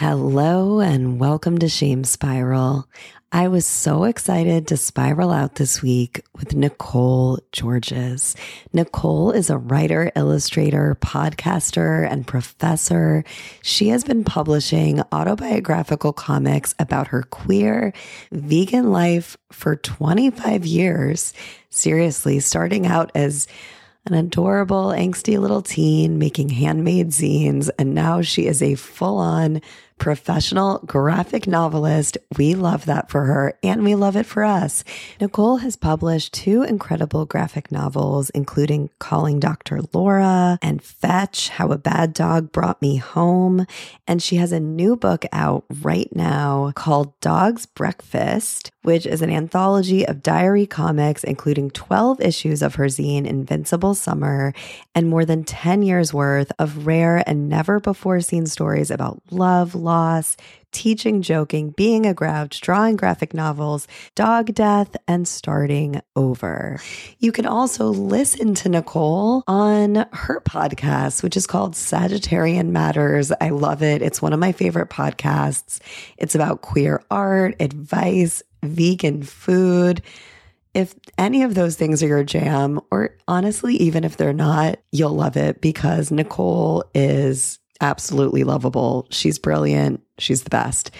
Hello and welcome to Shame Spiral. I was so excited to spiral out this week with Nicole Georges. Nicole is a writer, illustrator, podcaster, and professor. She has been publishing autobiographical comics about her queer, vegan life for 25 years. Seriously, starting out as an adorable, angsty little teen making handmade zines, and now she is a full on professional graphic novelist. We love that for her and we love it for us. Nicole has published two incredible graphic novels, including Calling Dr. Laura and Fetch, How a Bad Dog Brought Me Home. And she has a new book out right now called Dog's Breakfast, which is an anthology of diary comics, including 12 issues of her zine, Invincible Summer, and more than 10 years worth of rare and never before seen stories about love, loss, teaching, joking, being a grouch, drawing graphic novels, dog death, and starting over. You can also listen to Nicole on her podcast, which is called Sagittarian Matters. I love it. It's one of my favorite podcasts. It's about queer art, advice, vegan food. If any of those things are your jam, or honestly, even if they're not, you'll love it because Nicole is absolutely lovable. She's brilliant. She's the best.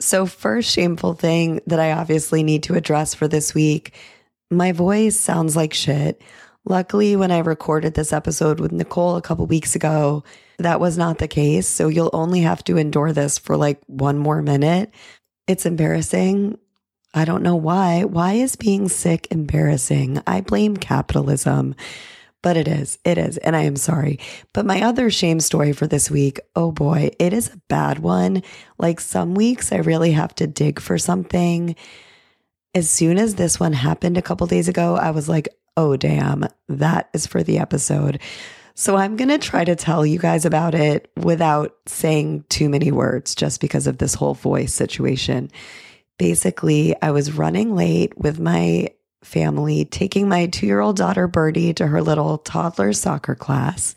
So, first shameful thing that I obviously need to address for this week my voice sounds like shit. Luckily, when I recorded this episode with Nicole a couple weeks ago, that was not the case. So, you'll only have to endure this for like one more minute. It's embarrassing. I don't know why. Why is being sick embarrassing? I blame capitalism but it is. It is. And I am sorry. But my other shame story for this week, oh boy, it is a bad one. Like some weeks, I really have to dig for something. As soon as this one happened a couple days ago, I was like, oh, damn, that is for the episode. So I'm going to try to tell you guys about it without saying too many words just because of this whole voice situation. Basically, I was running late with my family taking my two year old daughter, Birdie, to her little toddler soccer class.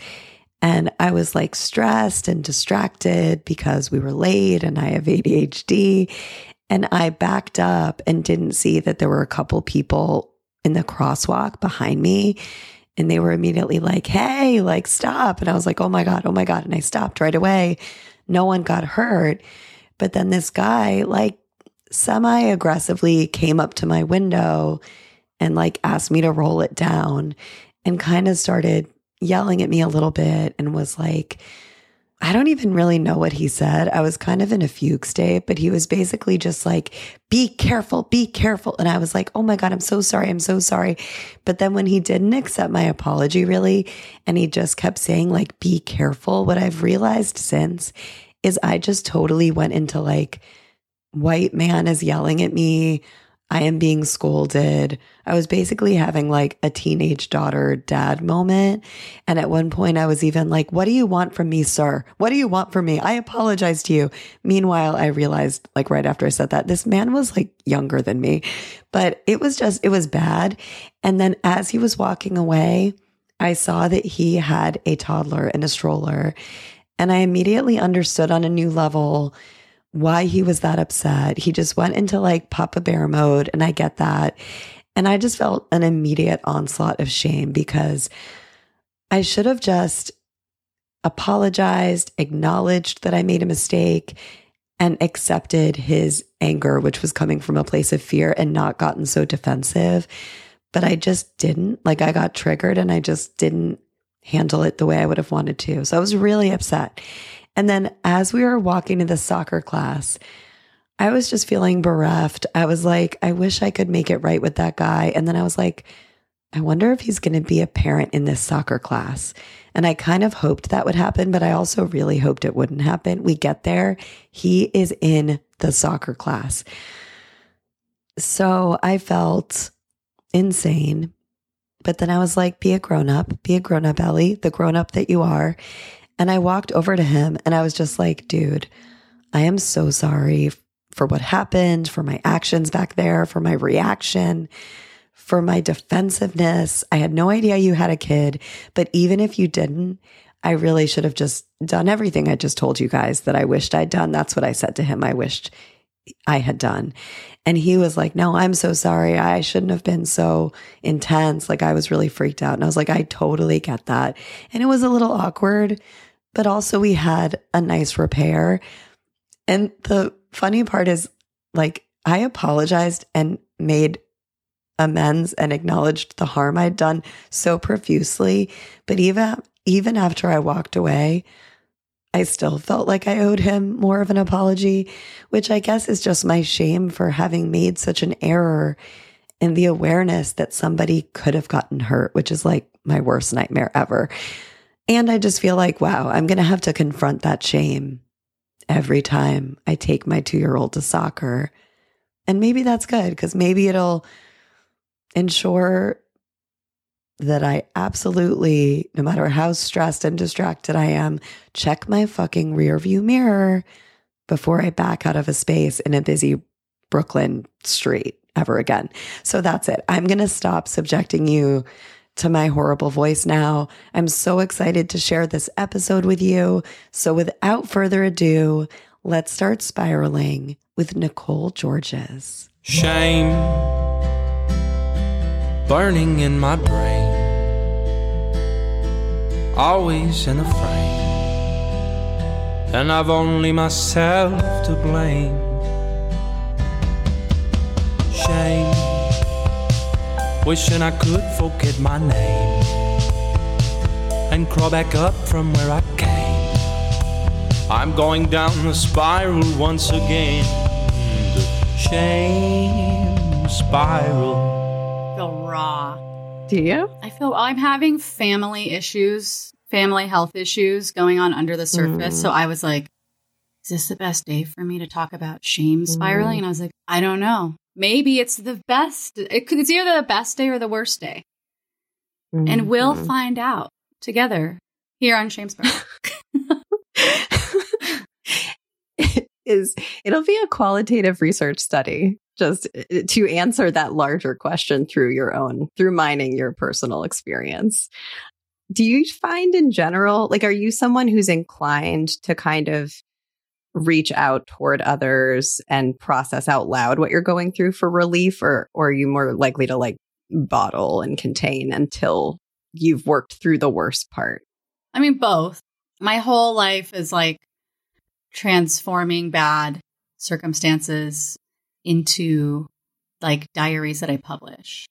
And I was like stressed and distracted because we were late and I have ADHD. And I backed up and didn't see that there were a couple people in the crosswalk behind me. And they were immediately like, hey, like, stop. And I was like, oh my God, oh my God. And I stopped right away. No one got hurt. But then this guy, like, semi aggressively came up to my window and like asked me to roll it down and kind of started yelling at me a little bit and was like, I don't even really know what he said. I was kind of in a fugue state, but he was basically just like, be careful, be careful. And I was like, oh my God, I'm so sorry. I'm so sorry. But then when he didn't accept my apology, really, and he just kept saying, like, be careful, what I've realized since is I just totally went into like, white man is yelling at me. I am being scolded. I was basically having like a teenage daughter dad moment. And at one point, I was even like, What do you want from me, sir? What do you want from me? I apologize to you. Meanwhile, I realized, like, right after I said that, this man was like younger than me, but it was just, it was bad. And then as he was walking away, I saw that he had a toddler in a stroller. And I immediately understood on a new level why he was that upset. He just went into like Papa Bear mode, and I get that. And I just felt an immediate onslaught of shame because I should have just apologized, acknowledged that I made a mistake, and accepted his anger, which was coming from a place of fear and not gotten so defensive. But I just didn't. Like, I got triggered and I just didn't handle it the way I would have wanted to. So I was really upset. And then as we were walking to the soccer class, I was just feeling bereft. I was like, I wish I could make it right with that guy. And then I was like, I wonder if he's going to be a parent in this soccer class. And I kind of hoped that would happen, but I also really hoped it wouldn't happen. We get there, he is in the soccer class. So I felt insane. But then I was like, be a grown up, be a grown up, Ellie, the grown up that you are. And I walked over to him and I was just like, dude, I am so sorry for what happened, for my actions back there, for my reaction, for my defensiveness. I had no idea you had a kid, but even if you didn't, I really should have just done everything I just told you guys that I wished I'd done. That's what I said to him. I wished I had done. And he was like, No, I'm so sorry. I shouldn't have been so intense. Like, I was really freaked out. And I was like, I totally get that. And it was a little awkward, but also we had a nice repair. And the funny part is, like, I apologized and made amends and acknowledged the harm I'd done so profusely. But even, even after I walked away, I still felt like I owed him more of an apology, which I guess is just my shame for having made such an error in the awareness that somebody could have gotten hurt, which is like my worst nightmare ever. And I just feel like, wow, I'm going to have to confront that shame every time I take my two year old to soccer. And maybe that's good because maybe it'll ensure that I absolutely, no matter how stressed and distracted I am, check my fucking rear view mirror before I back out of a space in a busy Brooklyn street ever again. So that's it. I'm going to stop subjecting you to my horrible voice now. I'm so excited to share this episode with you. So without further ado, let's start spiraling with Nicole Georges. Shame burning in my brain, always in a frame, and I've only myself to blame. Shame, wishing I could forget my name and crawl back up from where I came. I'm going down the spiral once again, the shame spiral The raw. Do you? I feel I'm having family issues, family health issues going on under the surface. Mm. So I was like, is this the best day for me to talk about shame spiraling? Mm. And I was like, I don't know. Maybe it's the best. It could, it's either the best day or the worst day. Mm-hmm. And we'll mm-hmm. find out together here on Shame Spiral. is it'll be a qualitative research study just uh, to answer that larger question through your own, through mining your personal experience. Do you find in general, like, are you someone who's inclined to kind of reach out toward others and process out loud what you're going through for relief, or, or are you more likely to like bottle and contain until you've worked through the worst part? I mean, both. My whole life is like transforming bad circumstances into like diaries that I publish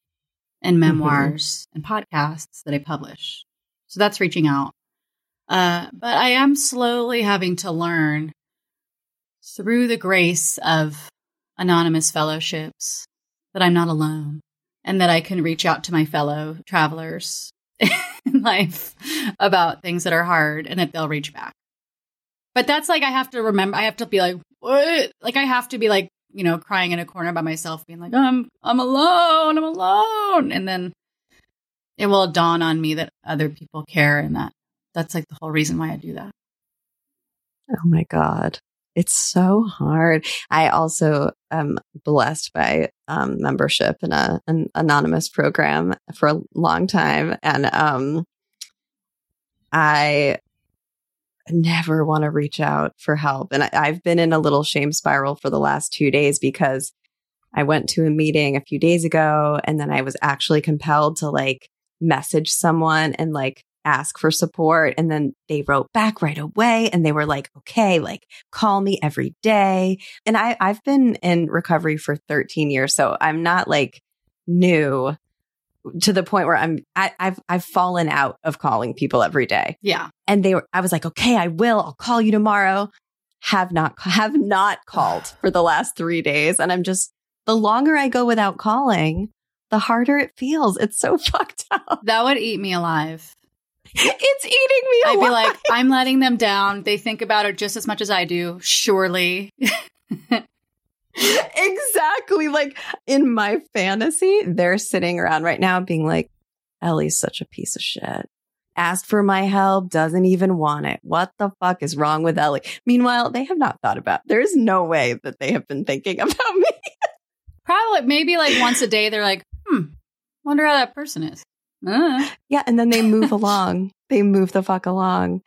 and mm-hmm. memoirs mm-hmm. and podcasts that I publish. So that's reaching out. Uh, but I am slowly having to learn through the grace of anonymous fellowships that I'm not alone and that I can reach out to my fellow travelers in life about things that are hard and that they'll reach back. But that's like, I have to remember, I have to be like, what? Like, I have to be like, you know, crying in a corner by myself, being like, I'm, I'm alone, I'm alone. And then it will dawn on me that other people care and that that's like the whole reason why I do that. Oh my God. It's so hard. I also am blessed by um, membership in a, an anonymous program for a long time. And um, I never want to reach out for help. And I, I've been in a little shame spiral for the last two days because I went to a meeting a few days ago and then I was actually compelled to like message someone and like ask for support. And then they wrote back right away and they were like, okay, like call me every day. And I, I've been in recovery for 13 years. So I'm not like new to the point where I'm I, have I've fallen out of calling people every day. Yeah. And they were I was like, okay, I will. I'll call you tomorrow. Have not have not called for the last three days. And I'm just the longer I go without calling, the harder it feels. It's so fucked up. That would eat me alive. It's eating me alive. I'd be like, I'm letting them down. They think about it just as much as I do. Surely. exactly. Like in my fantasy, they're sitting around right now being like, Ellie's such a piece of shit. Asked for my help, doesn't even want it. What the fuck is wrong with Ellie? Meanwhile, they have not thought about. There's no way that they have been thinking about me. Probably, maybe like once a day, they're like, hmm, wonder how that person is. Uh. Yeah, and then they move along they move the fuck along.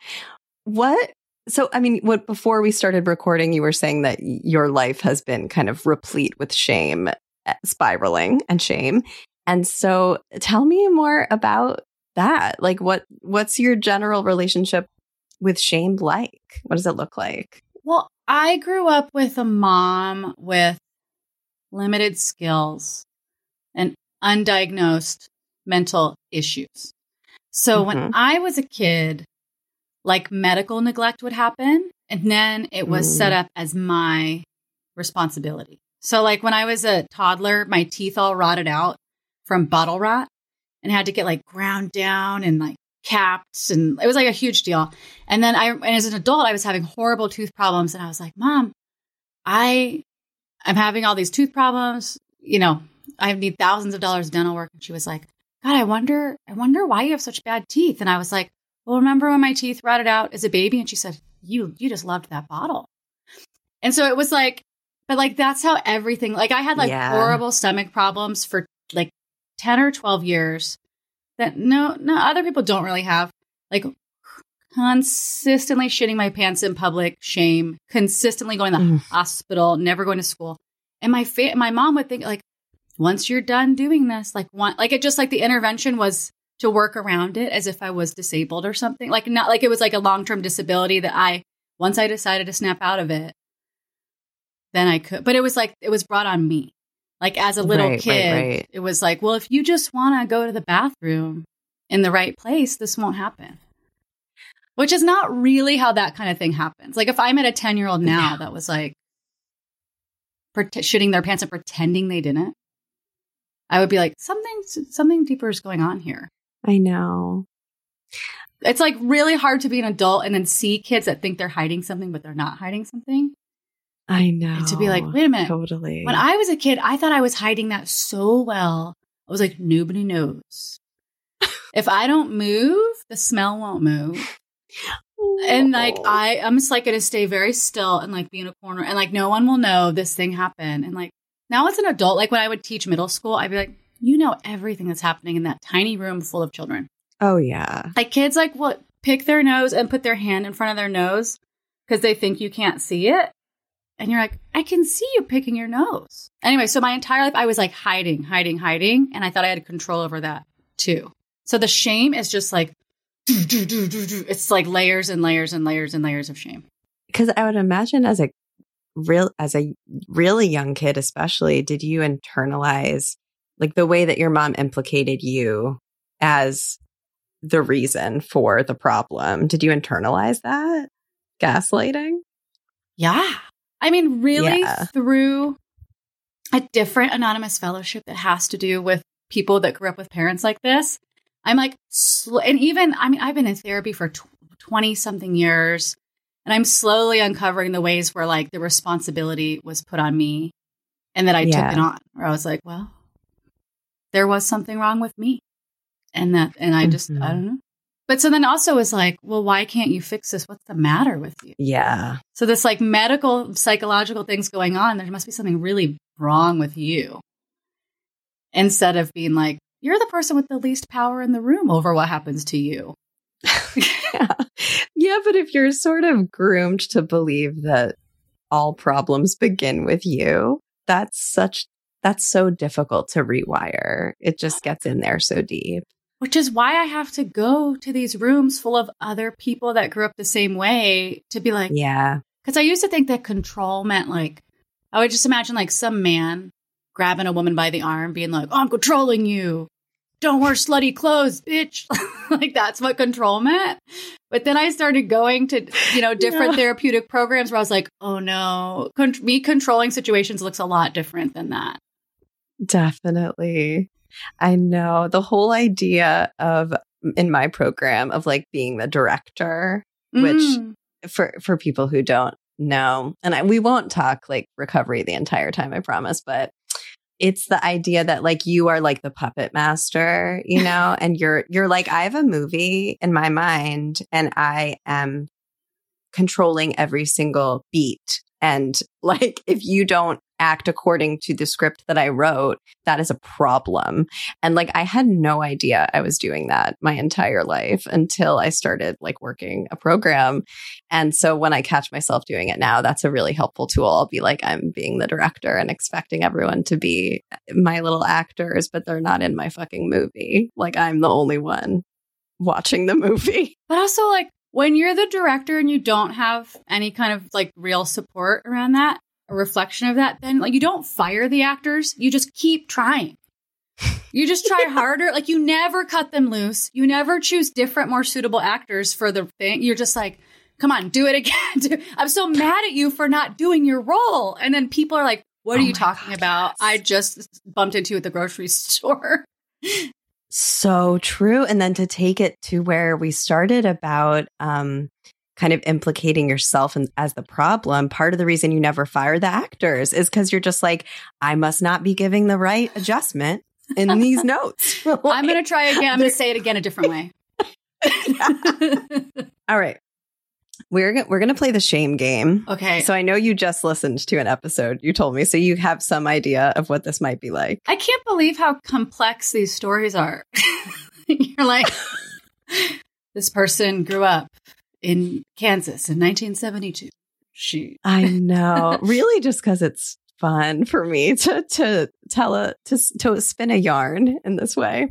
What? So, I mean, what before we started recording, you were saying that your life has been kind of replete with shame, eh, spiraling and shame. And so, tell me more about that. Like, what what's your general relationship with shame like? What does it look like? Well, I grew up with a mom with limited skills and undiagnosed mental issues. So mm-hmm. when I was a kid, like medical neglect would happen, and then it was mm. set up as my responsibility. So, like when I was a toddler, my teeth all rotted out from bottle rot and had to get like ground down and like capped, and it was like a huge deal. And then I, and as an adult, I was having horrible tooth problems, and I was like, "Mom, I, I'm having all these tooth problems. You know, I need thousands of dollars of dental work." And she was like, God, I wonder, I wonder why you have such bad teeth. And I was like, well, remember when my teeth rotted out as a baby? And she said, you, you just loved that bottle. And so it was like, but like, that's how everything, like I had like yeah. horrible stomach problems for like 10 or 12 years that no, no, other people don't really have like consistently shitting my pants in public, shame, consistently going to the mm. hospital, never going to school. And my fa- my mom would think like, once you're done doing this, like one, like it just like the intervention was to work around it as if I was disabled or something. Like not like it was like a long term disability that I once I decided to snap out of it, then I could. But it was like it was brought on me. Like as a little right, kid, right, right. it was like, well, if you just want to go to the bathroom in the right place, this won't happen. Which is not really how that kind of thing happens. Like if I met a 10 year old now yeah. that was like shitting their pants and pretending they didn't, I would be like, something, something deeper is going on here. I know. It's like really hard to be an adult and then see kids that think they're hiding something, but they're not hiding something. I know. And to be like, wait a minute. Totally. When I was a kid, I thought I was hiding that so well. I was like, nobody knows. if I don't move, the smell won't move. And like I, I'm just like gonna stay very still and like be in a corner and like no one will know this thing happened. And like now, as an adult, like when I would teach middle school, I'd be like, you know everything that's happening in that tiny room full of children. Oh, yeah. Like kids, like what, pick their nose and put their hand in front of their nose because they think you can't see it. And you're like, I can see you picking your nose. Anyway, so my entire life, I was like hiding, hiding, hiding. And I thought I had control over that too. So the shame is just like, it's like layers and layers and layers and layers of shame. Because I would imagine as a real as a really young kid especially did you internalize like the way that your mom implicated you as the reason for the problem did you internalize that gaslighting yeah i mean really yeah. through a different anonymous fellowship that has to do with people that grew up with parents like this i'm like sl- and even i mean i've been in therapy for 20 something years and I'm slowly uncovering the ways where like the responsibility was put on me and that I yeah. took it on. Where I was like, well, there was something wrong with me. And that, and I just, mm-hmm. I don't know. But so then also is like, well, why can't you fix this? What's the matter with you? Yeah. So this like medical, psychological things going on. There must be something really wrong with you. Instead of being like, you're the person with the least power in the room over what happens to you. yeah. yeah, but if you're sort of groomed to believe that all problems begin with you, that's such that's so difficult to rewire. It just gets in there so deep. Which is why I have to go to these rooms full of other people that grew up the same way to be like, yeah. Because I used to think that control meant like, I would just imagine like some man grabbing a woman by the arm, being like, oh, I'm controlling you don't wear slutty clothes, bitch. like that's what control meant. But then I started going to, you know, different no. therapeutic programs where I was like, oh no, Con- me controlling situations looks a lot different than that. Definitely. I know the whole idea of in my program of like being the director, mm. which for for people who don't know, and I, we won't talk like recovery the entire time, I promise, but it's the idea that like you are like the puppet master, you know, and you're you're like I have a movie in my mind and I am controlling every single beat And like, if you don't act according to the script that I wrote, that is a problem. And like, I had no idea I was doing that my entire life until I started like working a program. And so when I catch myself doing it now, that's a really helpful tool. I'll be like, I'm being the director and expecting everyone to be my little actors, but they're not in my fucking movie. Like, I'm the only one watching the movie. But also, like, when you're the director and you don't have any kind of like real support around that, a reflection of that, then like you don't fire the actors. You just keep trying. You just try harder. Like you never cut them loose. You never choose different, more suitable actors for the thing. You're just like, come on, do it again. I'm so mad at you for not doing your role. And then people are like, what are Oh you talking God, about? yes. I just bumped into you at the grocery store. So true. And then to take it to where we started about um, kind of implicating yourself in, as the problem, part of the reason you never fire the actors is because you're just like, I must not be giving the right adjustment in these notes. I'm going to try again. I'm going to say it again a different way. All right. We're, we're going to play the shame game. okay. So I know you just listened to an episode you told me, so you have some idea of what this might be like. I can't believe how complex these stories are. You're like, this person grew up in Kansas in 1972. She, I know. really, just because it's fun for me to to tell a to to spin a yarn in this way.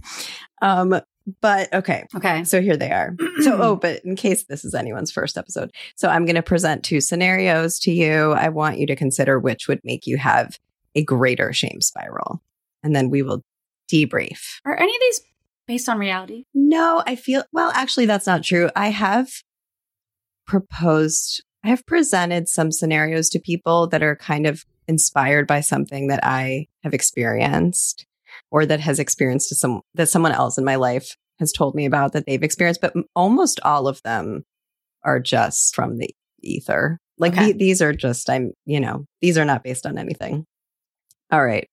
Um, but okay. okay. So here they are. So, oh, but in case this is anyone's first episode, so I'm going to present two scenarios to you. I want you to consider which would make you have a greater shame spiral, and then we will debrief. Are any of these based on reality? No, I feel, well, actually, that's not true. I have proposed, I have presented some scenarios to people that are kind of inspired by something that I have experienced or that has experienced to some, that someone else in my life has told me about that they've experienced. But almost all of them are just from the ether. Like Okay. the- these are just, I'm, you know, these are not based on anything. All right.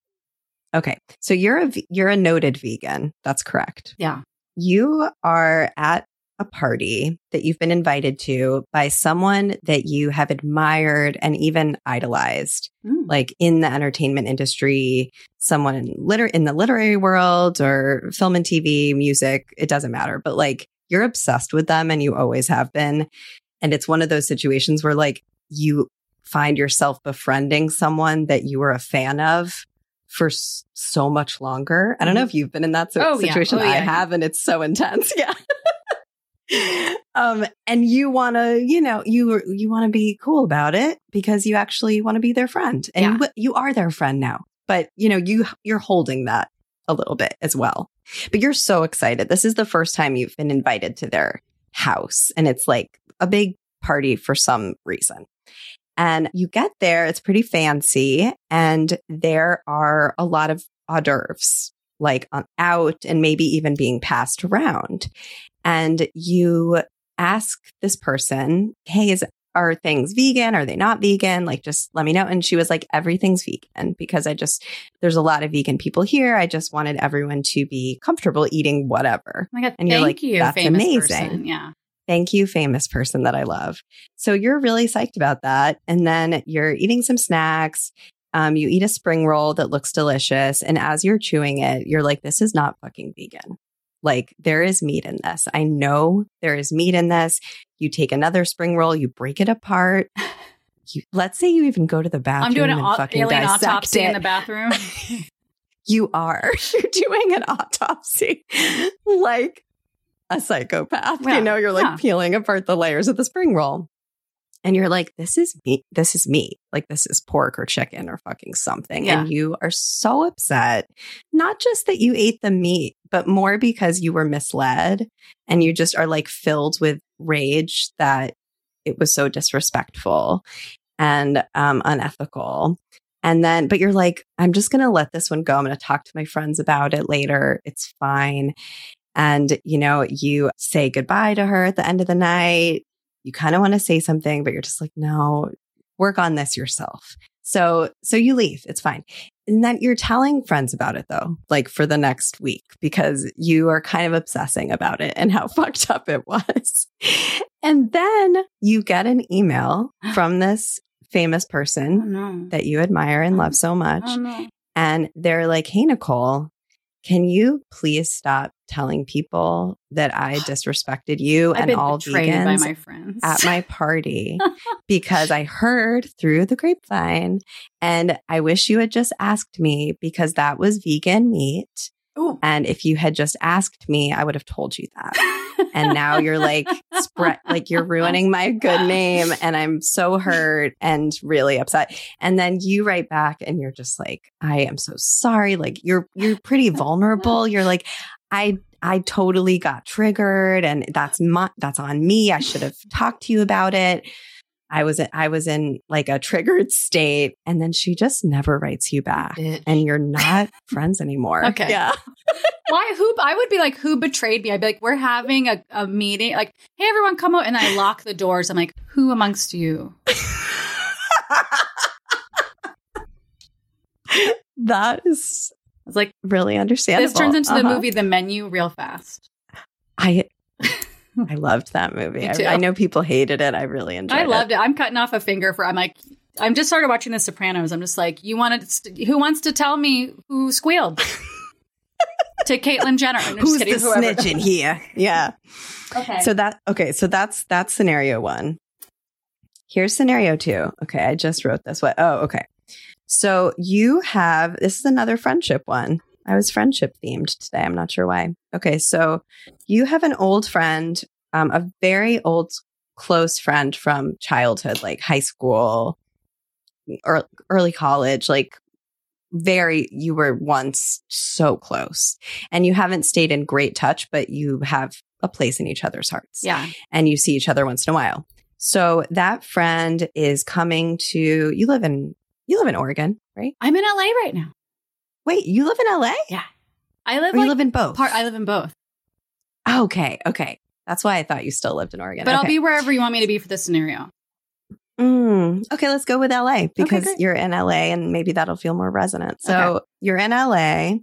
Okay. So you're a, you're a noted vegan. That's correct Yeah. you are at a party that you've been invited to by someone that you have admired and even idolized, Mm. like in the entertainment industry, someone in liter- in the literary world or film and TV, music, it doesn't matter, but like you're obsessed with them and you always have been. And it's one of those situations where like you find yourself befriending someone that you were a fan of for so much longer. I don't know if you've been in that si- Oh, yeah. situation. Oh, I have, and it's so intense. Yeah. Um, and you want to, you know, you you want to be cool about it because you actually want to be their friend, and Yeah. you, you are their friend now. But you know, you you're holding that a little bit as well. But you're so excited. This is the first time you've been invited to their house, and it's like a big party for some reason. And you get there, it's pretty fancy, and there are a lot of hors d'oeuvres like on out and maybe even being passed around. And you ask this person, Hey, is are things vegan? Are they not vegan? Like, just let me know. And she was like, everything's vegan because I just, there's a lot of vegan people here. I just wanted everyone to be comfortable eating whatever. Oh my God. And you're like, you, "That's amazing." person. Yeah. Thank you, famous person that I love. So you're really psyched about that. And then you're eating some snacks. Um, you eat a spring roll that looks delicious. And as you're chewing it, you're like, this is not fucking vegan. Like, there is meat in this. I know there is meat in this. You take another spring roll, you break it apart. You, let's say you even go to the bathroom I'm doing an au- fucking alien autopsy it. in the bathroom. you are. You're doing an autopsy like a psychopath. Yeah, you know, you're like yeah. peeling apart the layers of the spring roll. And you're like, this is meat. This is meat. Like this is pork or chicken or fucking something. Yeah. And you are so upset. Not just that you ate the meat, but more because you were misled and you just are like filled with rage that it was so disrespectful and um, unethical. And then, but you're like, I'm just going to let this one go. I'm going to talk to my friends about it later. It's fine. And, you know, you say goodbye to her at the end of the night. You kind of want to say something, but you're just like, no, work on this yourself. So, so you leave. It's fine. And then you're telling friends about it though, like for the next week, because you are kind of obsessing about it and how fucked up it was. And then you get an email from this famous Oh, person no. that you admire and love um, so much. Oh, no. And they're like, Hey, Nicole, can you please stop telling people that I disrespected you and all betrayed by vegans my friends. at my party because I heard through the grapevine and I wish you had just asked me because that was vegan meat. Ooh. And if you had just asked me, I would have told you that. And now you're like spread, like you're ruining my good name. And I'm so hurt and really upset. And then you write back and you're just like, I am so sorry. Like you're, you're pretty vulnerable. You're like, I, I totally got triggered and that's my, that's on me. I should have talked to you about it. I was, I was in like a triggered state. And then she just never writes you back Bitch. and you're not friends anymore. Okay. Yeah. Why? Who? I would be like, who betrayed me? I'd be like, we're having a, a meeting. Like, hey, everyone, come out. And I lock the doors. I'm like, who amongst you? that is I was like, really understandable. this turns into the Uh-huh. movie The Menu real fast. I I loved that movie. I. I know people hated it. I really enjoyed it. I loved it. I'm cutting off a finger for. I'm like, I'm just started watching The Sopranos. I'm just like, you wanted st- who wants to tell me who squealed to Caitlyn Jenner? I'm Who's kidding. the whoever. snitch in here? Yeah. Okay. So that okay, so that's that's scenario 1. Here's scenario 2. Okay, I just wrote this. What? Oh, okay. So you have this is another friendship one. I was friendship themed today. I'm not sure why. Okay, so you have an old friend, um, a very old close friend from childhood, like high school or early college, like very you were once so close. And you haven't stayed in great touch, but you have a place in each other's hearts yeah. and you see each other once in a while. So that friend is coming to you live in you live in Oregon, right? I'm in LA right now. Wait, you live in LA? Yeah. I live Or you like live in both? part. I live in both, okay, okay. That's why I thought you still lived in Oregon. but I'll be wherever you want me to be for this scenario. Mm, okay, let's go with LA because great. you're in LA and maybe that'll feel more resonant. So Okay. you're in LA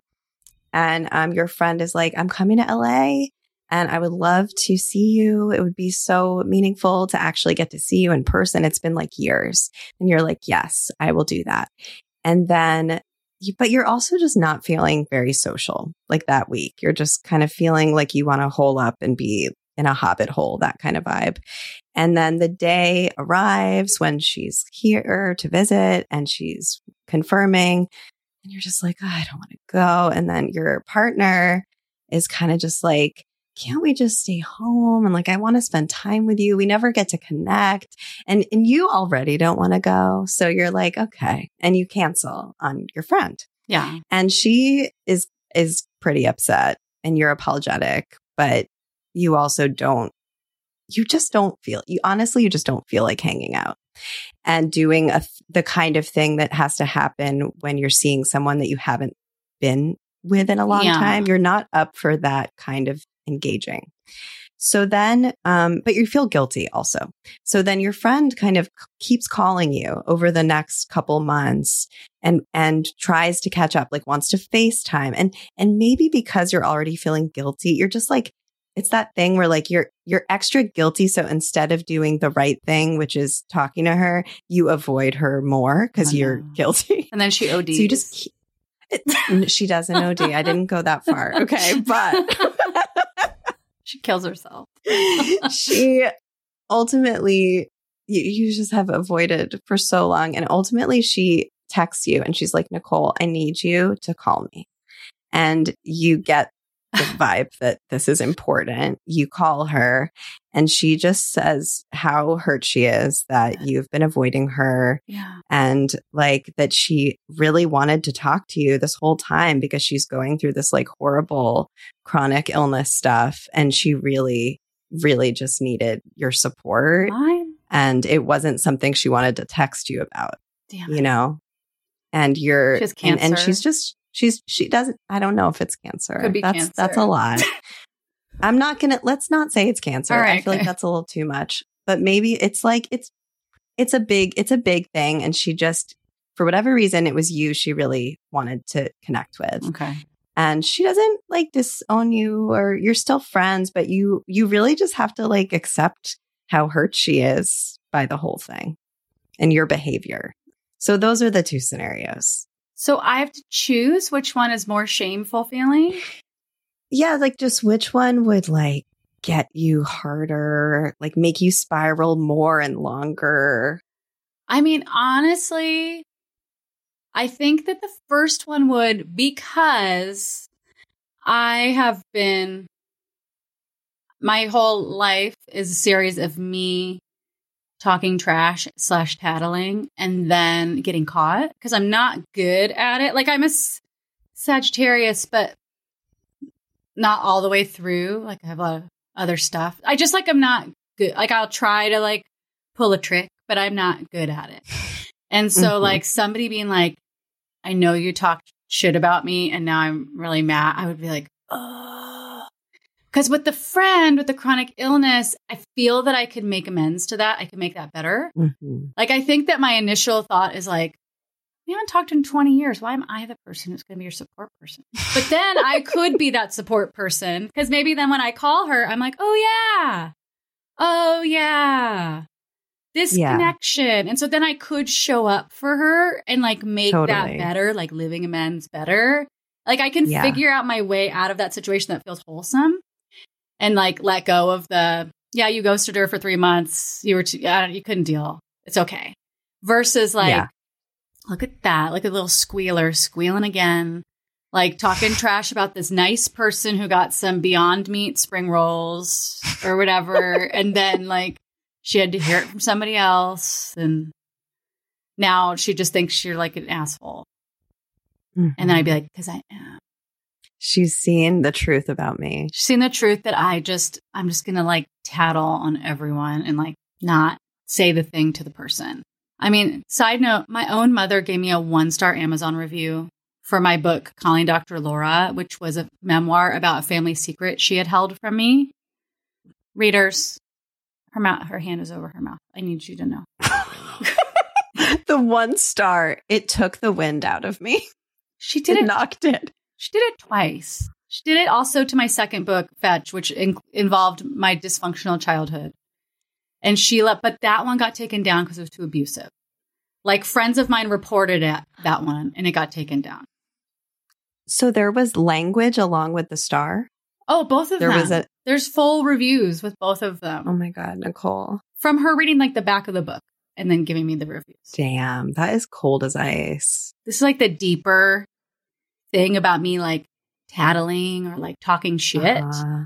and um, your friend is like, I'm coming to LA and I would love to see you. It would be so meaningful to actually get to see you in person. It's been like years. And you're like, yes, I will do that. And then, but you're also just not feeling very social like that week. You're just kind of feeling like you want to hole up and be in a hobbit hole, that kind of vibe. And then the day arrives when she's here to visit and she's confirming. And you're just like, oh, I don't want to go. And then your partner is kind of just like, can't we just stay home? And like, I want to spend time with you. We never get to connect. And, and you already don't want to go. So you're like, okay. And you cancel on your friend Yeah. and she is is pretty upset and you're apologetic but you also don't you just don't feel you honestly you just don't feel like hanging out and doing a, the kind of thing that has to happen when you're seeing someone that you haven't been with in a long Yeah. time you're not up for that kind of engaging. So then um but you feel guilty also. So then your friend kind of keeps calling you over the next couple months and and tries to catch up like wants to FaceTime. And and maybe because you're already feeling guilty you're just like it's that thing where like you're you're extra guilty. So instead of doing the right thing which is talking to her you avoid her more Oh, you're guilty. And then she ODs. so you just she doesn't OD I didn't go that far. Okay but she kills herself. she ultimately you, you just have avoided for so long and ultimately she texts you and she's like nicole i need you to call me and you get the vibe that this is important you call her and she just says how hurt she is that you've been avoiding her Yeah. and like that she really wanted to talk to you this whole time because she's going through this like horrible chronic illness stuff and she really really just needed your support Mine. and it wasn't something she wanted to text you about Damn. you know and you're and, and she's just she's she doesn't i don't know if it's cancer Could be that's cancer. that's a lot i'm not gonna let's not say it's cancer All i right, feel like that's a little too much but maybe it's like it's it's a big it's a big thing and she just for whatever reason it was you she really wanted to connect with Okay. and she doesn't like disown you or you're still friends but you you really just have to like accept how hurt she is by the whole thing and your behavior. So those are the two scenarios. So I have to choose which one is more shameful feeling. Yeah, like just which one would like get you harder, like make you spiral more and longer. I mean, honestly, I think that the first one would because I have been my whole life is a series of me talking trash slash tattling and then getting caught because I'm not good at it. Like I'm a Sagittarius, but not all the way through. Like I have a lot of other stuff. I just like I'm not good. Like I'll try to like pull a trick, but I'm not good at it. And so mm-hmm. like somebody being like, I know you talked shit about me and now I'm really mad. I would be like, oh. Because with the friend with the chronic illness, I feel that I could make amends to that. I could make that better. Mm-hmm. Like, I think that my initial thought is like, we haven't talked in 20 years. Why am I the person who's going to be your support person? But then I could be that support person because maybe then when I call her, I'm like, oh, yeah. Oh, yeah this yeah. connection. And so then I could show up for her and like make totally. that better, like living amends better. Like I can yeah. figure out my way out of that situation that feels wholesome and like let go of the, yeah, you ghosted her for three months. You were too, yeah, you couldn't deal. It's okay. Versus like, yeah. look at that. Like a little squealer squealing again. Like talking trash about this nice person who got some beyond meat spring rolls or whatever. and then like she had to hear it from somebody else and now she just thinks you're like an asshole mm-hmm. and then i'd be like because i am she's seen the truth about me she's seen the truth that i just i'm just gonna like tattle on everyone and like not say the thing to the person i mean side note my own mother gave me a one star amazon review for my book calling dr laura which was a memoir about a family secret she had held from me readers her mouth, her hand is over her mouth. I need you to know. the one star, it took the wind out of me. She did it, it knocked it. She did it twice. She did it also to my second book, Fetch, which in- involved my dysfunctional childhood. And Sheila, but that one got taken down because it was too abusive. Like friends of mine reported it, that one, and it got taken down. So there was language along with the star? Oh, both of there them. Was a- There's full reviews with both of them. Oh my God, Nicole. From her reading like the back of the book and then giving me the reviews. Damn, that is cold as ice. This is like the deeper thing about me like tattling or like talking shit. Uh-huh.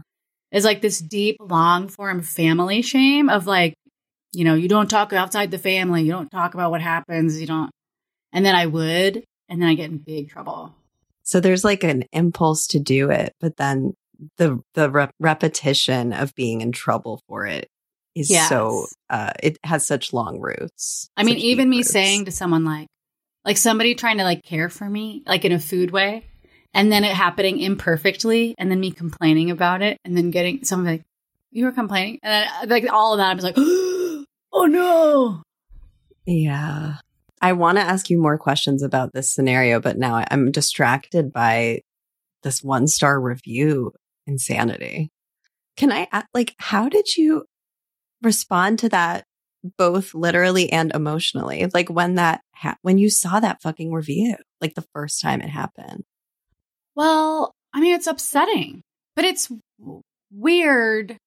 Is like this deep, long form family shame of like, you know, you don't talk outside the family. You don't talk about what happens. You don't. And then I would, and then I get in big trouble. So there's like an impulse to do it, but then the the re- repetition of being in trouble for it is yes. so uh it has such long roots. I mean, even me roots. saying to someone like like somebody trying to like care for me like in a food way and then it happening imperfectly and then me complaining about it and then getting someone like you were complaining and then, uh, like all of that I was like oh no. Yeah. I want to ask you more questions about this scenario, but now I'm distracted by this one star review insanity. Can I like how did you respond to that both literally and emotionally? Like when that ha- when you saw that fucking review, like the first time it happened. Well, I mean it's upsetting, but it's weird.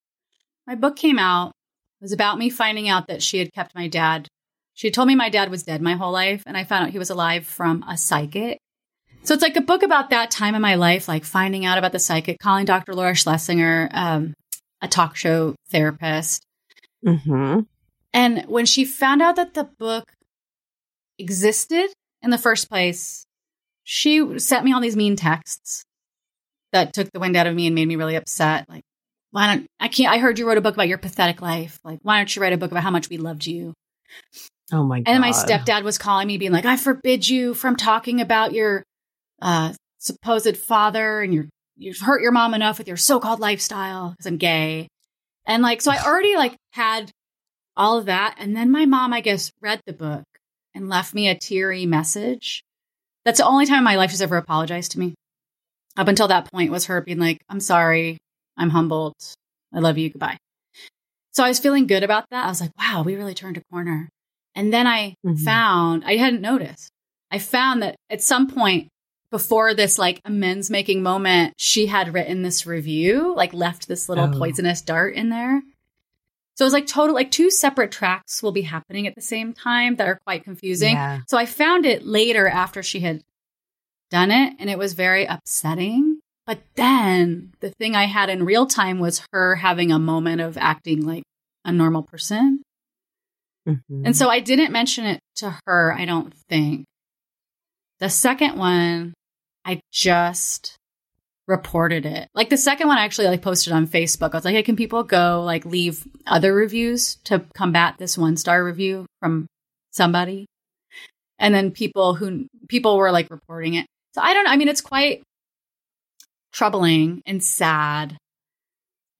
My book came out. It was about me finding out that she had kept my dad. She had told me my dad was dead my whole life, and I found out he was alive from a psychic so it's like a book about that time in my life, like finding out about the psychic, calling Dr. Laura Schlesinger, um, a talk show therapist. Mm-hmm. And when she found out that the book existed in the first place, she sent me all these mean texts that took the wind out of me and made me really upset. Like, why don't I can't? I heard you wrote a book about your pathetic life. Like, why don't you write a book about how much we loved you? Oh my god! And then my stepdad was calling me, being like, "I forbid you from talking about your uh, supposed father and you're you've hurt your mom enough with your so-called lifestyle because I'm gay. And like, so I already like had all of that. And then my mom, I guess, read the book and left me a teary message. That's the only time in my life she's ever apologized to me. Up until that point was her being like, I'm sorry. I'm humbled. I love you. Goodbye. So I was feeling good about that. I was like, wow, we really turned a corner. And then I Mhm. found, I hadn't noticed, I found that at some point before this like amends making moment, she had written this review, like left this little Oh. poisonous dart in there. So it was like total, like two separate tracks will be happening at the same time that are quite confusing. Yeah. So I found it later after she had done it and it was very upsetting. But then the thing I had in real time was her having a moment of acting like a normal person. Mhm. And so I didn't mention it to her, I don't think. The second one, I just reported it. Like the second one I actually like posted on Facebook. I was like, hey, can people go like leave other reviews to combat this one star review from somebody? And then people who people were like reporting it. So I don't know. I mean, it's quite troubling and sad.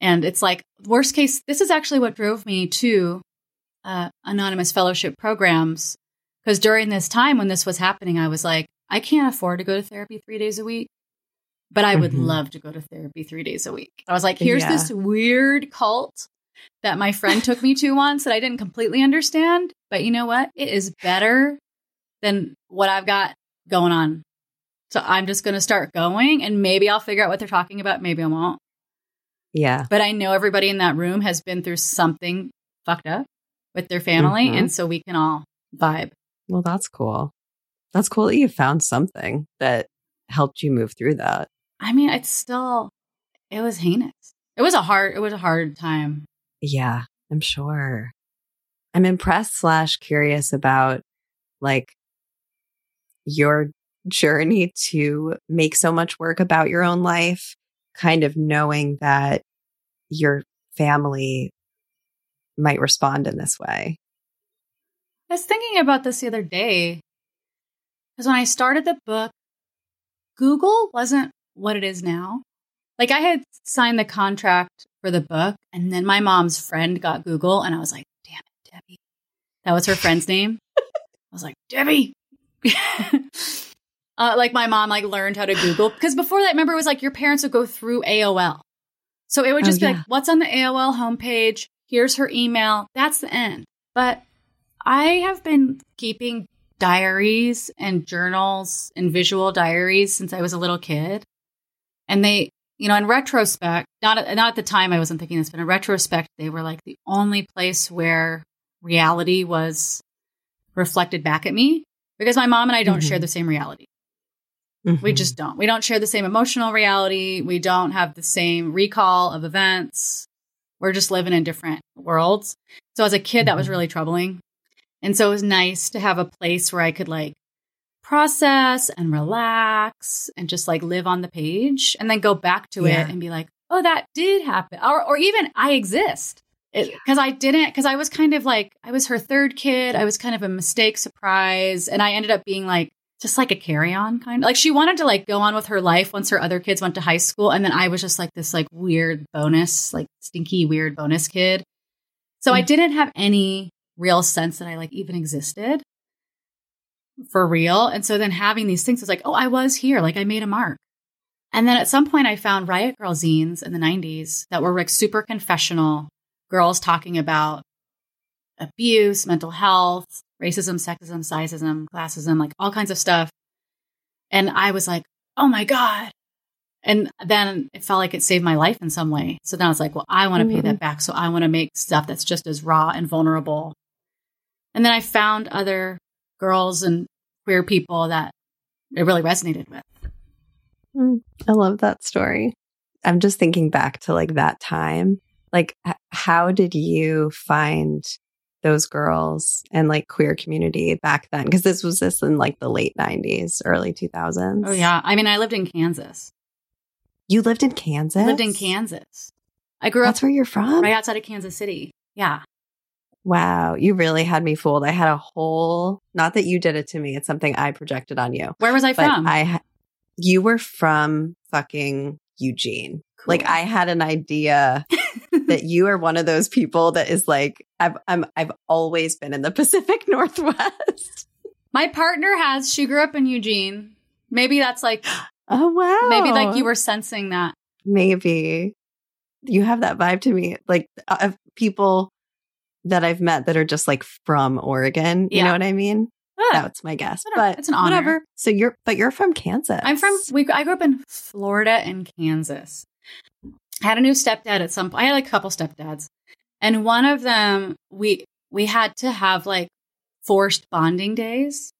And it's like worst case, this is actually what drove me to uh, anonymous fellowship programs because during this time when this was happening i was like i can't afford to go to therapy three days a week but i would Mhm. love to go to therapy three days a week i was like here's Yeah. this weird cult that my friend took me to once that i didn't completely understand but you know what it is better than what i've got going on so i'm just going to start going and maybe i'll figure out what they're talking about maybe i won't yeah. but I know everybody in that room has been through something fucked up with their family. Mhm. And so we can all vibe. Well, that's cool. That's cool that you found something that helped you move through that. I mean, it's still, it was heinous. It was a hard, it was a hard time. Yeah, I'm sure. I'm impressed slash curious about like your journey to make so much work about your own life, kind of knowing that your family might respond in this way. I was thinking about this the other day because when I started the book, Google wasn't what it is now. Like I had signed the contract for the book, and then my mom's friend got Google, and I was like, damn it, Debbie. That was her friend's name. I was like, Debbie. uh, like my mom like learned how to Google because before that, remember, it was like your parents would go through AOL. So it would Oh, just be yeah. like, what's on the AOL homepage? Here's her email. That's the end. But I have been keeping diaries and journals and visual diaries since I was a little kid. And they, you know, in retrospect, not at, not at the time I wasn't thinking this, but in retrospect, they were like the only place where reality was reflected back at me because my mom and I don't Mhm. share the same reality. We Mhm. just don't. We don't share the same emotional reality. We don't have the same recall of events. We're just living in different worlds. So as a kid, that was Mhm. really troubling. And so it was nice to have a place where I could like process and relax and just like live on the page and then go back to Yeah. it and be like, oh, that did happen. Or, or even I exist. Because I didn't, because I was kind of like, I was her third kid. I was kind of a mistake surprise. And I ended up being like, just like a carry on kind of like she wanted to like go on with her life once her other kids went to high school. And then I was just like this like weird bonus, like stinky, weird bonus kid. So I Mm. didn't have any real sense that I like even existed for real. And so then having these things was like, oh, I was here. Like I made a mark. And then at some point I found Riot Girl zines in the 90s that were like super confessional girls talking about abuse, mental health, racism, sexism, sizeism, classism, like all kinds of stuff. And I was like, oh my God. And then it felt like it saved my life in some way. So then I was like, well, I want to pay Mhm. that back. So I want to make stuff that's just as raw and vulnerable. And then I found other girls and queer people that it really resonated with. Mm, I love that story. I'm just thinking back to like that time. Like, h- how did you find those girls and like queer community back then? Because this was this in like the late 90s, early 2000s. Oh, yeah. I mean, I lived in Kansas. You lived in Kansas? I lived in Kansas. I grew That's up That's where you're from? right outside of Kansas City. Yeah. Wow. You really had me fooled. I had a whole, not that you did it to me, it's something I projected on you. Where was I from? I, you were from fucking Eugene. Cool. Like I had an idea that you are one of those people that is like I've I'm I've always been in the Pacific Northwest. My partner has, she grew up in Eugene. Maybe that's like, Oh wow. maybe like you were sensing that. maybe you have that vibe to me like uh, people that I've met that are just like from Oregon. You Yeah. know what I mean? That's my guess. I don't know. But It's an honor. whatever. So you're, but you're from Kansas. I'm from. We, I grew up in Florida and Kansas. I had a new stepdad at some. I had a couple stepdads, and one of them we we had to have like forced bonding days.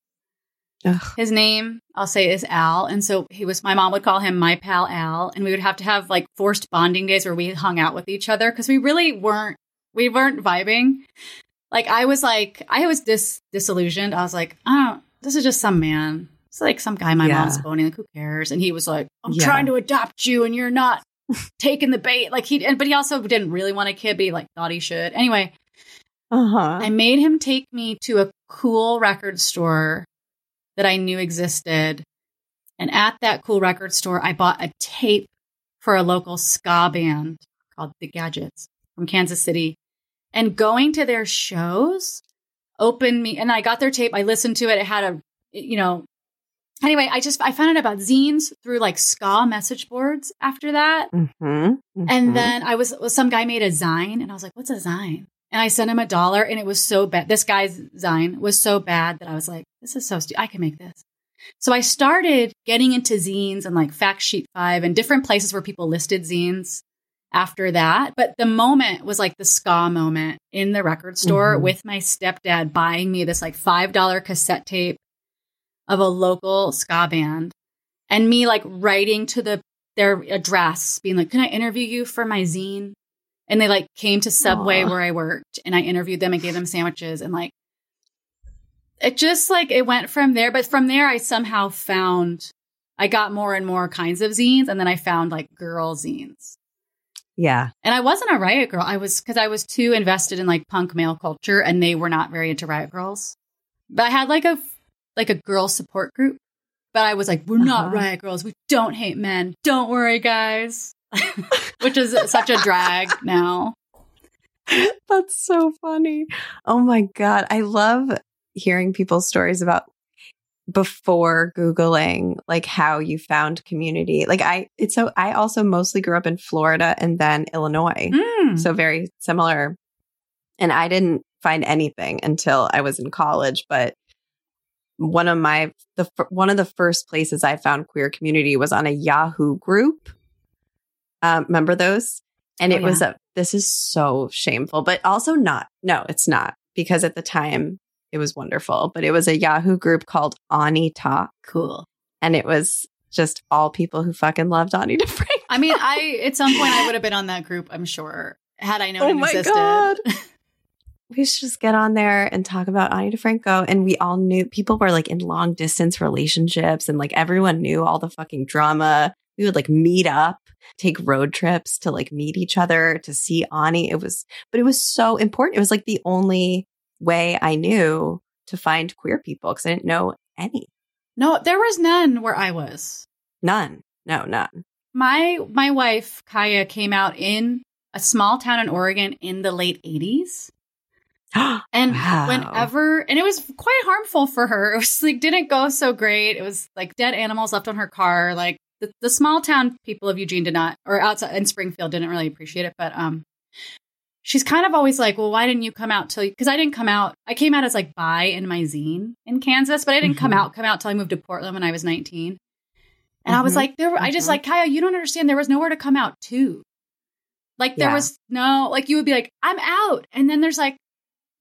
Ugh. His name I'll say is Al, and so he was. My mom would call him my pal Al, and we would have to have like forced bonding days where we hung out with each other because we really weren't we weren't vibing. Like I was like I was dis disillusioned. I was like, oh, this is just some man. It's like some guy my Yeah. mom's boning. Like who cares? And he was like, I'm Yeah. trying to adopt you, and you're not taking the bait. Like he, and, but he also didn't really want a kid, but he like thought he should. Anyway, Uh huh. I made him take me to a cool record store that I knew existed. And at that cool record store, I bought a tape for a local ska band called The Gadgets from Kansas City. And going to their shows opened me, and I got their tape. I listened to it. It had a, you know, anyway, I just, I found out about zines through like ska message boards after that. Mm-hmm. And then I was, was some guy made a Zine and I was like, what's a Zine? And I sent him a dollar and it was so bad. This guy's Zine was so bad that I was like, this is so stupid. I can make this. So I started getting into zines and like Fact Sheet 5 and different places where people listed zines after that. But the moment was like the ska moment in the record store Mhm. with my stepdad buying me this like $5 cassette tape of a local ska band and me like writing to the their address being like can i interview you for my zine and they like came to subway Aw. where i worked and i interviewed them and gave them sandwiches and like it just like it went from there but from there i somehow found i got more and more kinds of zines and then i found like girl zines yeah. and i wasn't a riot girl i was because i was too invested in like punk male culture and they were not very into riot girls but i had like a like a girl support group but i was like we're not Uh-huh. riot girls we don't hate men don't worry guys which is such a drag now That's so funny. Oh my God. I love hearing people's stories about before Googling, like how you found community. Like I, it's so, I also mostly grew up in Florida and then Illinois. Mm. So very similar. And I didn't find anything until I was in college, but one of my the one of the first places I found queer community was on a Yahoo group. Um, remember those? And Oh, it was a this is so shameful, but also not. No, it's not because at the time it was wonderful, but it was a Yahoo group called Ani Talk, cool and it was just all people who fucking loved Ani DiFranco. i mean i at some point i would have been on that group i'm sure had i known Oh it my existed God. we should just get on there and talk about Ani DiFranco. And we all knew people were like in long distance relationships and like everyone knew all the fucking drama. We would like meet up, take road trips to like meet each other to see Ani. It was, but it was so important. It was like the only way I knew to find queer people because I didn't know any. no there was none where i was None. No, none. my my wife kaya came out in a small town in oregon in the late 80s And Wow. whenever, and it was quite harmful for her. It was like, didn't go so great. It was like dead animals left on her car. Like the, the small town people of Eugene did not, or outside in Springfield didn't really appreciate it. But, um, she's kind of always like, well, why didn't you come out till, cause I didn't come out. I came out as like bi in my zine in Kansas, but I didn't come Mhm. out, come out till I moved to Portland when I was 19. And I was Mhm. like, there, I just like, Kaya, you don't understand. There was nowhere to come out to. Like there Yeah. was no, like you would be like, I'm out. And then there's like,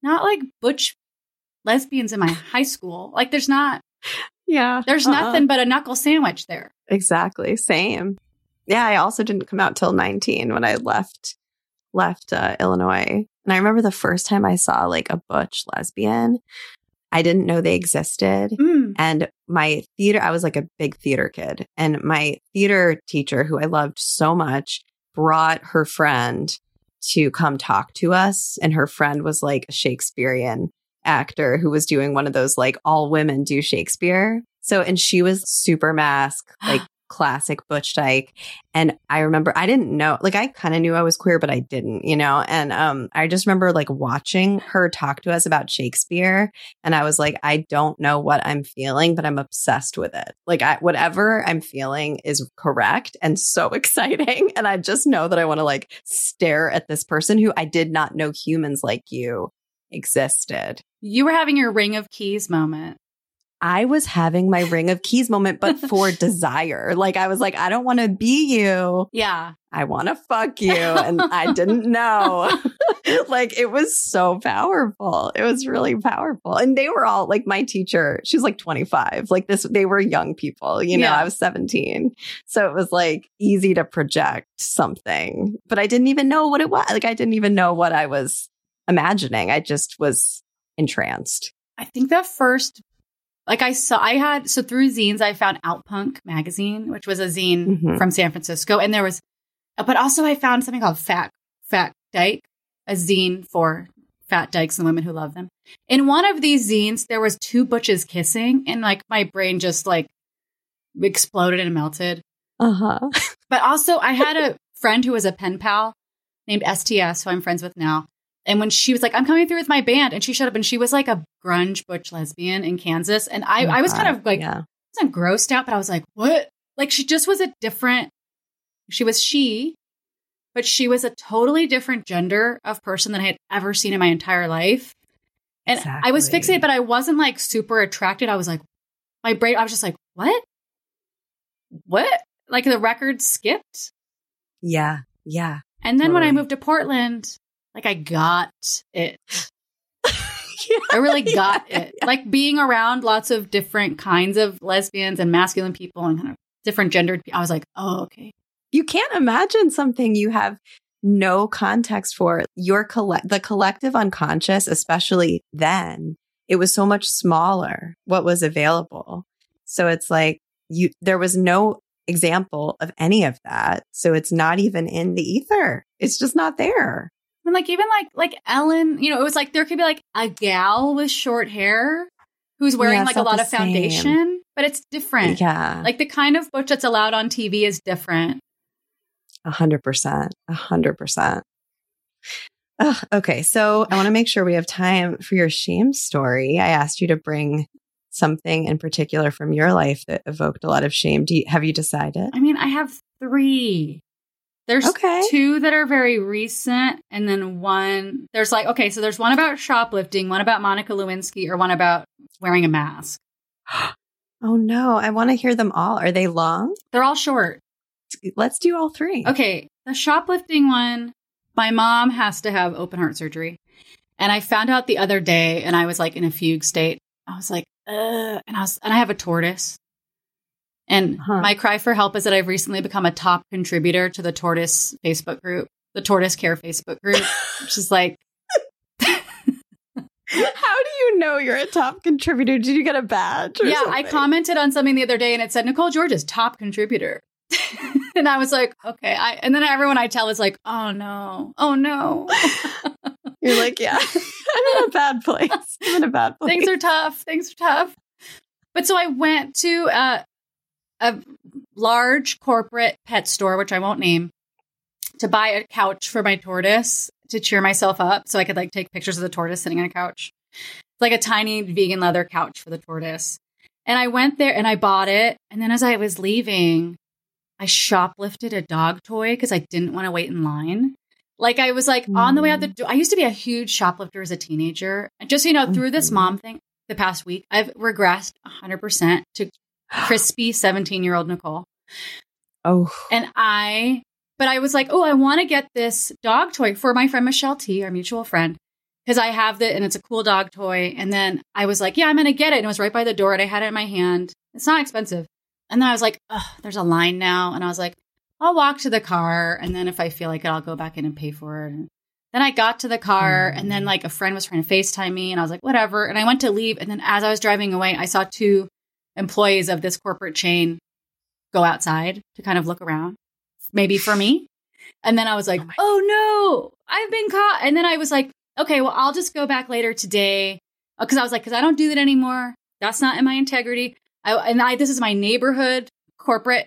not like butch lesbians in my high school. Like there's not, Yeah. there's Uh-uh. nothing but a knuckle sandwich there. Exactly. Same. Yeah, I also didn't come out till 19 when I left left uh, Illinois. And I remember the first time I saw like a butch lesbian, I didn't know they existed. Mm. And my theater, I was like a big theater kid. And my theater teacher, who I loved so much, brought her friend to come talk to us. And her friend was like a Shakespearean actor who was doing one of those like all women do Shakespeare. So, and she was super mask, like classic Butch Dyke. And I remember I didn't know, like I kind of knew I was queer, but I didn't, you know? And um, I just remember like watching her talk to us about Shakespeare. And I was like, I don't know what I'm feeling, but I'm obsessed with it. Like I, whatever I'm feeling is correct and so exciting. And I just know that I want to like stare at this person who I did not know humans like you existed. You were having your ring of keys moment. I was having my ring of keys moment, but for desire. Like I was like, I don't want to be you. Yeah. I want to fuck you. And I didn't know. like it was so powerful. It was really powerful. And they were all like my teacher, she was like 25. Like this, they were young people, you know, Yeah. I was 17. So it was like easy to project something, but I didn't even know what it was. Like I didn't even know what I was imagining. I just was entranced. I think the first, like I saw, I had, so through zines, I found Outpunk magazine, which was a zine Mhm. from San Francisco. And there was, but also I found something called Fat, Fat Dyke, a zine for fat dykes and women who love them. In one of these zines, there was two butches kissing and like my brain just like exploded and melted. Uh huh. But also, I had a friend who was a pen pal named STS, who I'm friends with now. And when she was like, I'm coming through with my band, and she showed up and she was like a grunge butch lesbian in Kansas. And I, oh I was kind of like, yeah. I wasn't grossed out, but I was like, what? Like, she just was a different, she was she, but she was a totally different gender of person than I had ever seen in my entire life. And I was Exactly. fixated, but I wasn't like super attracted. I was like, my brain, I was just like, what? What? Like the record skipped. Yeah. Yeah. And then when I moved to Portland, like I got it. yeah. I really got Yeah, it. Like being around lots of different kinds of lesbians and masculine people and kind of different gendered people. I was like, oh, okay. You can't imagine something you have no context for. Your collect the collective unconscious, especially then, it was so much smaller what was available. So it's like you there was no example of any of that. So it's not even in the ether. It's just not there. And like even like like Ellen, you know, it was like there could be like a gal with short hair who's wearing Yeah, like a lot of foundation, but it's different. Yeah. Like the kind of butch that's allowed on TV is different. A hundred percent. A hundred percent. Okay, so I want to make sure we have time for your shame story. I asked you to bring something in particular from your life that evoked a lot of shame. Do you, have you decided? I mean, I have three. There's Okay. two that are very recent, and then one. There's like okay, so there's one about shoplifting, one about Monica Lewinsky, or one about wearing a mask. Oh no, I want to hear them all. Are they long? They're all short. Let's do all three. Okay, the shoplifting one. My mom has to have open heart surgery, and I found out the other day, and I was like in a fugue state. I was like, Ugh, and I was, and I have a tortoise. And Huh. my cry for help is that I've recently become a top contributor to the tortoise Facebook group, the tortoise care Facebook group, which is like, How do you know you're a top contributor? Did you get a badge? or yeah, I commented on something the other day and it said Nicole Georges is top contributor. and I was like, okay. I, and then everyone I tell is like, oh no, oh no. You're like, yeah, I'm in a bad place. I'm in a bad place. things are tough. Things are tough. But so I went to uh, a large corporate pet store, which I won't name, to buy a couch for my tortoise to cheer myself up so I could like take pictures of the tortoise sitting on a couch. It's like a tiny vegan leather couch for the tortoise. And I went there and I bought it. And then as I was leaving, I shoplifted a dog toy because I didn't want to wait in line. Like I was like on the way out the hmm. door. I used to be a huge shoplifter as a teenager. And just so you know, through this mom thing the past week, I've regressed 100% to crispy 17 year old Nicole. oh, And I, but I was like, oh, I want to get this dog toy for my friend Michelle T, our mutual friend, because I have the, and it's a cool dog toy. And then I was like, yeah, I'm going to get it. And it was right by the door and I had it in my hand. It's not expensive. And then I was like, oh, there's a line now. And I was like, I'll walk to the car. And then if I feel like it, I'll go back in and pay for it. And then I got to the car and then mm. like a friend was trying to FaceTime me and I was like, whatever. And I went to leave. And then as I was driving away, I saw two employees of this corporate chain go outside to kind of look around, maybe for me. And then I was like, Oh oh, no, I've been caught. And then I was like, okay, well, I'll just go back later today. Uh, because I was like, because I don't do that anymore. That's not in my integrity. I, and I, this is my neighborhood corporate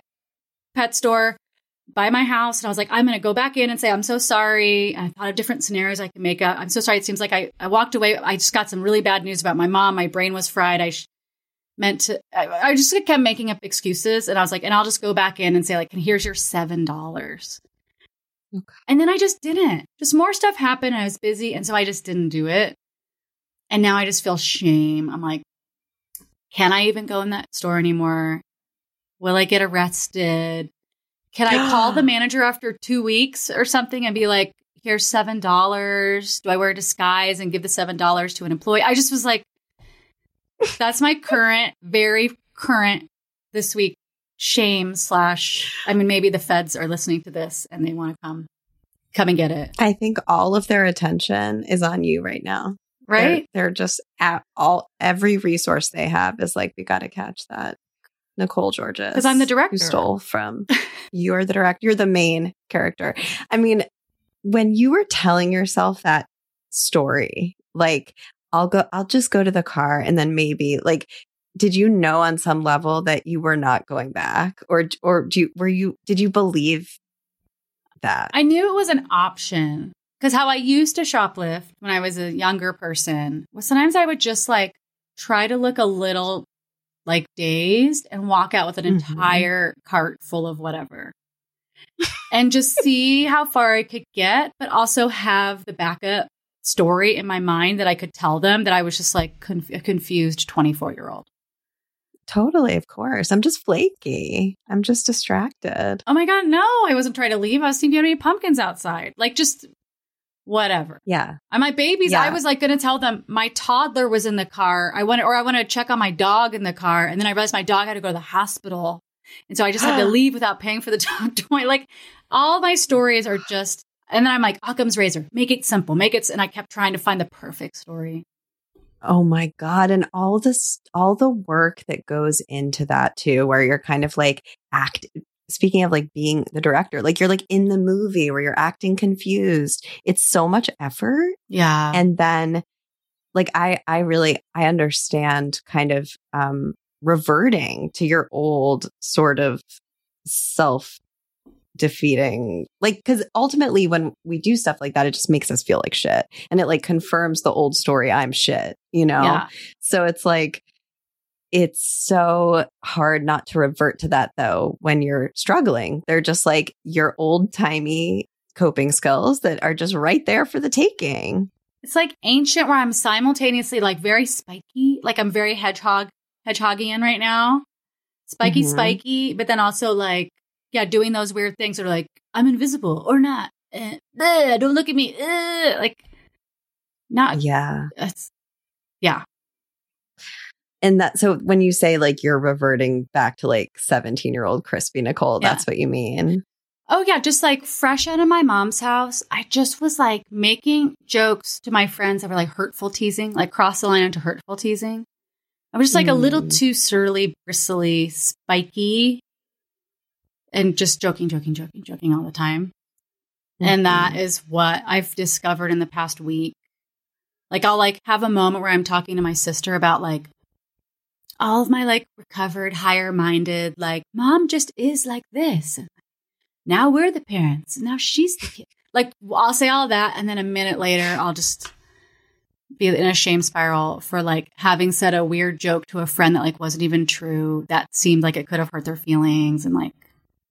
pet store by my house and I was like, I'm going to go back in and say, I'm so sorry. I thought of different scenarios I could make up. I'm so sorry. It seems like I, I walked away. I just got some really bad news about my mom. My brain was fried. I sh- meant to, I, I, just kept making up excuses. And I was like, and I'll just go back in and say, like, and here's your $7. Okay. And then I just didn't. Just more stuff happened. I was busy. And so I just didn't do it. And now I just feel shame. I'm like, can I even go in that store anymore? Will I get arrested? Can I call the manager after two weeks or something and be like, here's seven dollars. Do I wear a disguise and give the seven dollars to an employee? I just was like, that's my current, very current this week shame slash I mean maybe the feds are listening to this and they want to come come and get it. I think all of their attention is on you right now. Right? They're, they're just at all every resource they have is like we got to catch that Nicole Georges. Because I'm the director. Who stole from you're the director. You're the main character. I mean, when you were telling yourself that story, like I'll go, I'll just go to the car and then maybe like, did you know on some level that you were not going back or, or do you, were you, did you believe that? I knew it was an option because how I used to shoplift when I was a younger person was sometimes I would just like try to look a little like dazed and walk out with an mm-hmm. entire cart full of whatever and just see how far I could get, but also have the backup story in my mind that I could tell them that I was just like conf- a confused 24 year old. Totally, of course. I'm just flaky. I'm just distracted. Oh my God, no, I wasn't trying to leave. I was seeing if you had any pumpkins outside? Like, just whatever. Yeah. And my babies, yeah. I was like going to tell them my toddler was in the car. I wanted, or I want to check on my dog in the car. And then I realized my dog had to go to the hospital. And so I just had to leave without paying for the dog toy. Like all my stories are just, and then I'm like, Occam's razor, make it simple, make it. And I kept trying to find the perfect story. Oh my God. And all this, all the work that goes into that too, where you're kind of like act, speaking of like being the director, like you're like in the movie where you're acting confused. It's so much effort. Yeah. And then like I I really I understand kind of um reverting to your old sort of self defeating like because ultimately when we do stuff like that it just makes us feel like shit and it like confirms the old story i'm shit you know yeah. so it's like it's so hard not to revert to that though when you're struggling. They're just like your old timey coping skills that are just right there for the taking. It's like ancient where I'm simultaneously like very spiky, like I'm very hedgehog hedgehogian right now. Spiky, mm-hmm. spiky, but then also like, yeah, doing those weird things that are like, I'm invisible or not. Uh, don't look at me. Uh, like, not. Yeah. yeah and that so when you say like you're reverting back to like 17 year old crispy nicole yeah. that's what you mean oh yeah just like fresh out of my mom's house i just was like making jokes to my friends that were like hurtful teasing like cross the line into hurtful teasing i was just like mm. a little mm. too surly bristly spiky and just joking joking joking joking all the time mm-hmm. and that mm-hmm. what i've discovered in the past week like I'll like have a moment where I'm talking to my sister about like all of my like recovered, higher minded, like, mom just is like this. Now we're the parents. Now she's the kid. Like, I'll say all that. And then a minute later, I'll just be in a shame spiral for like having said a weird joke to a friend that like wasn't even true. That seemed like it could have hurt their feelings. And like,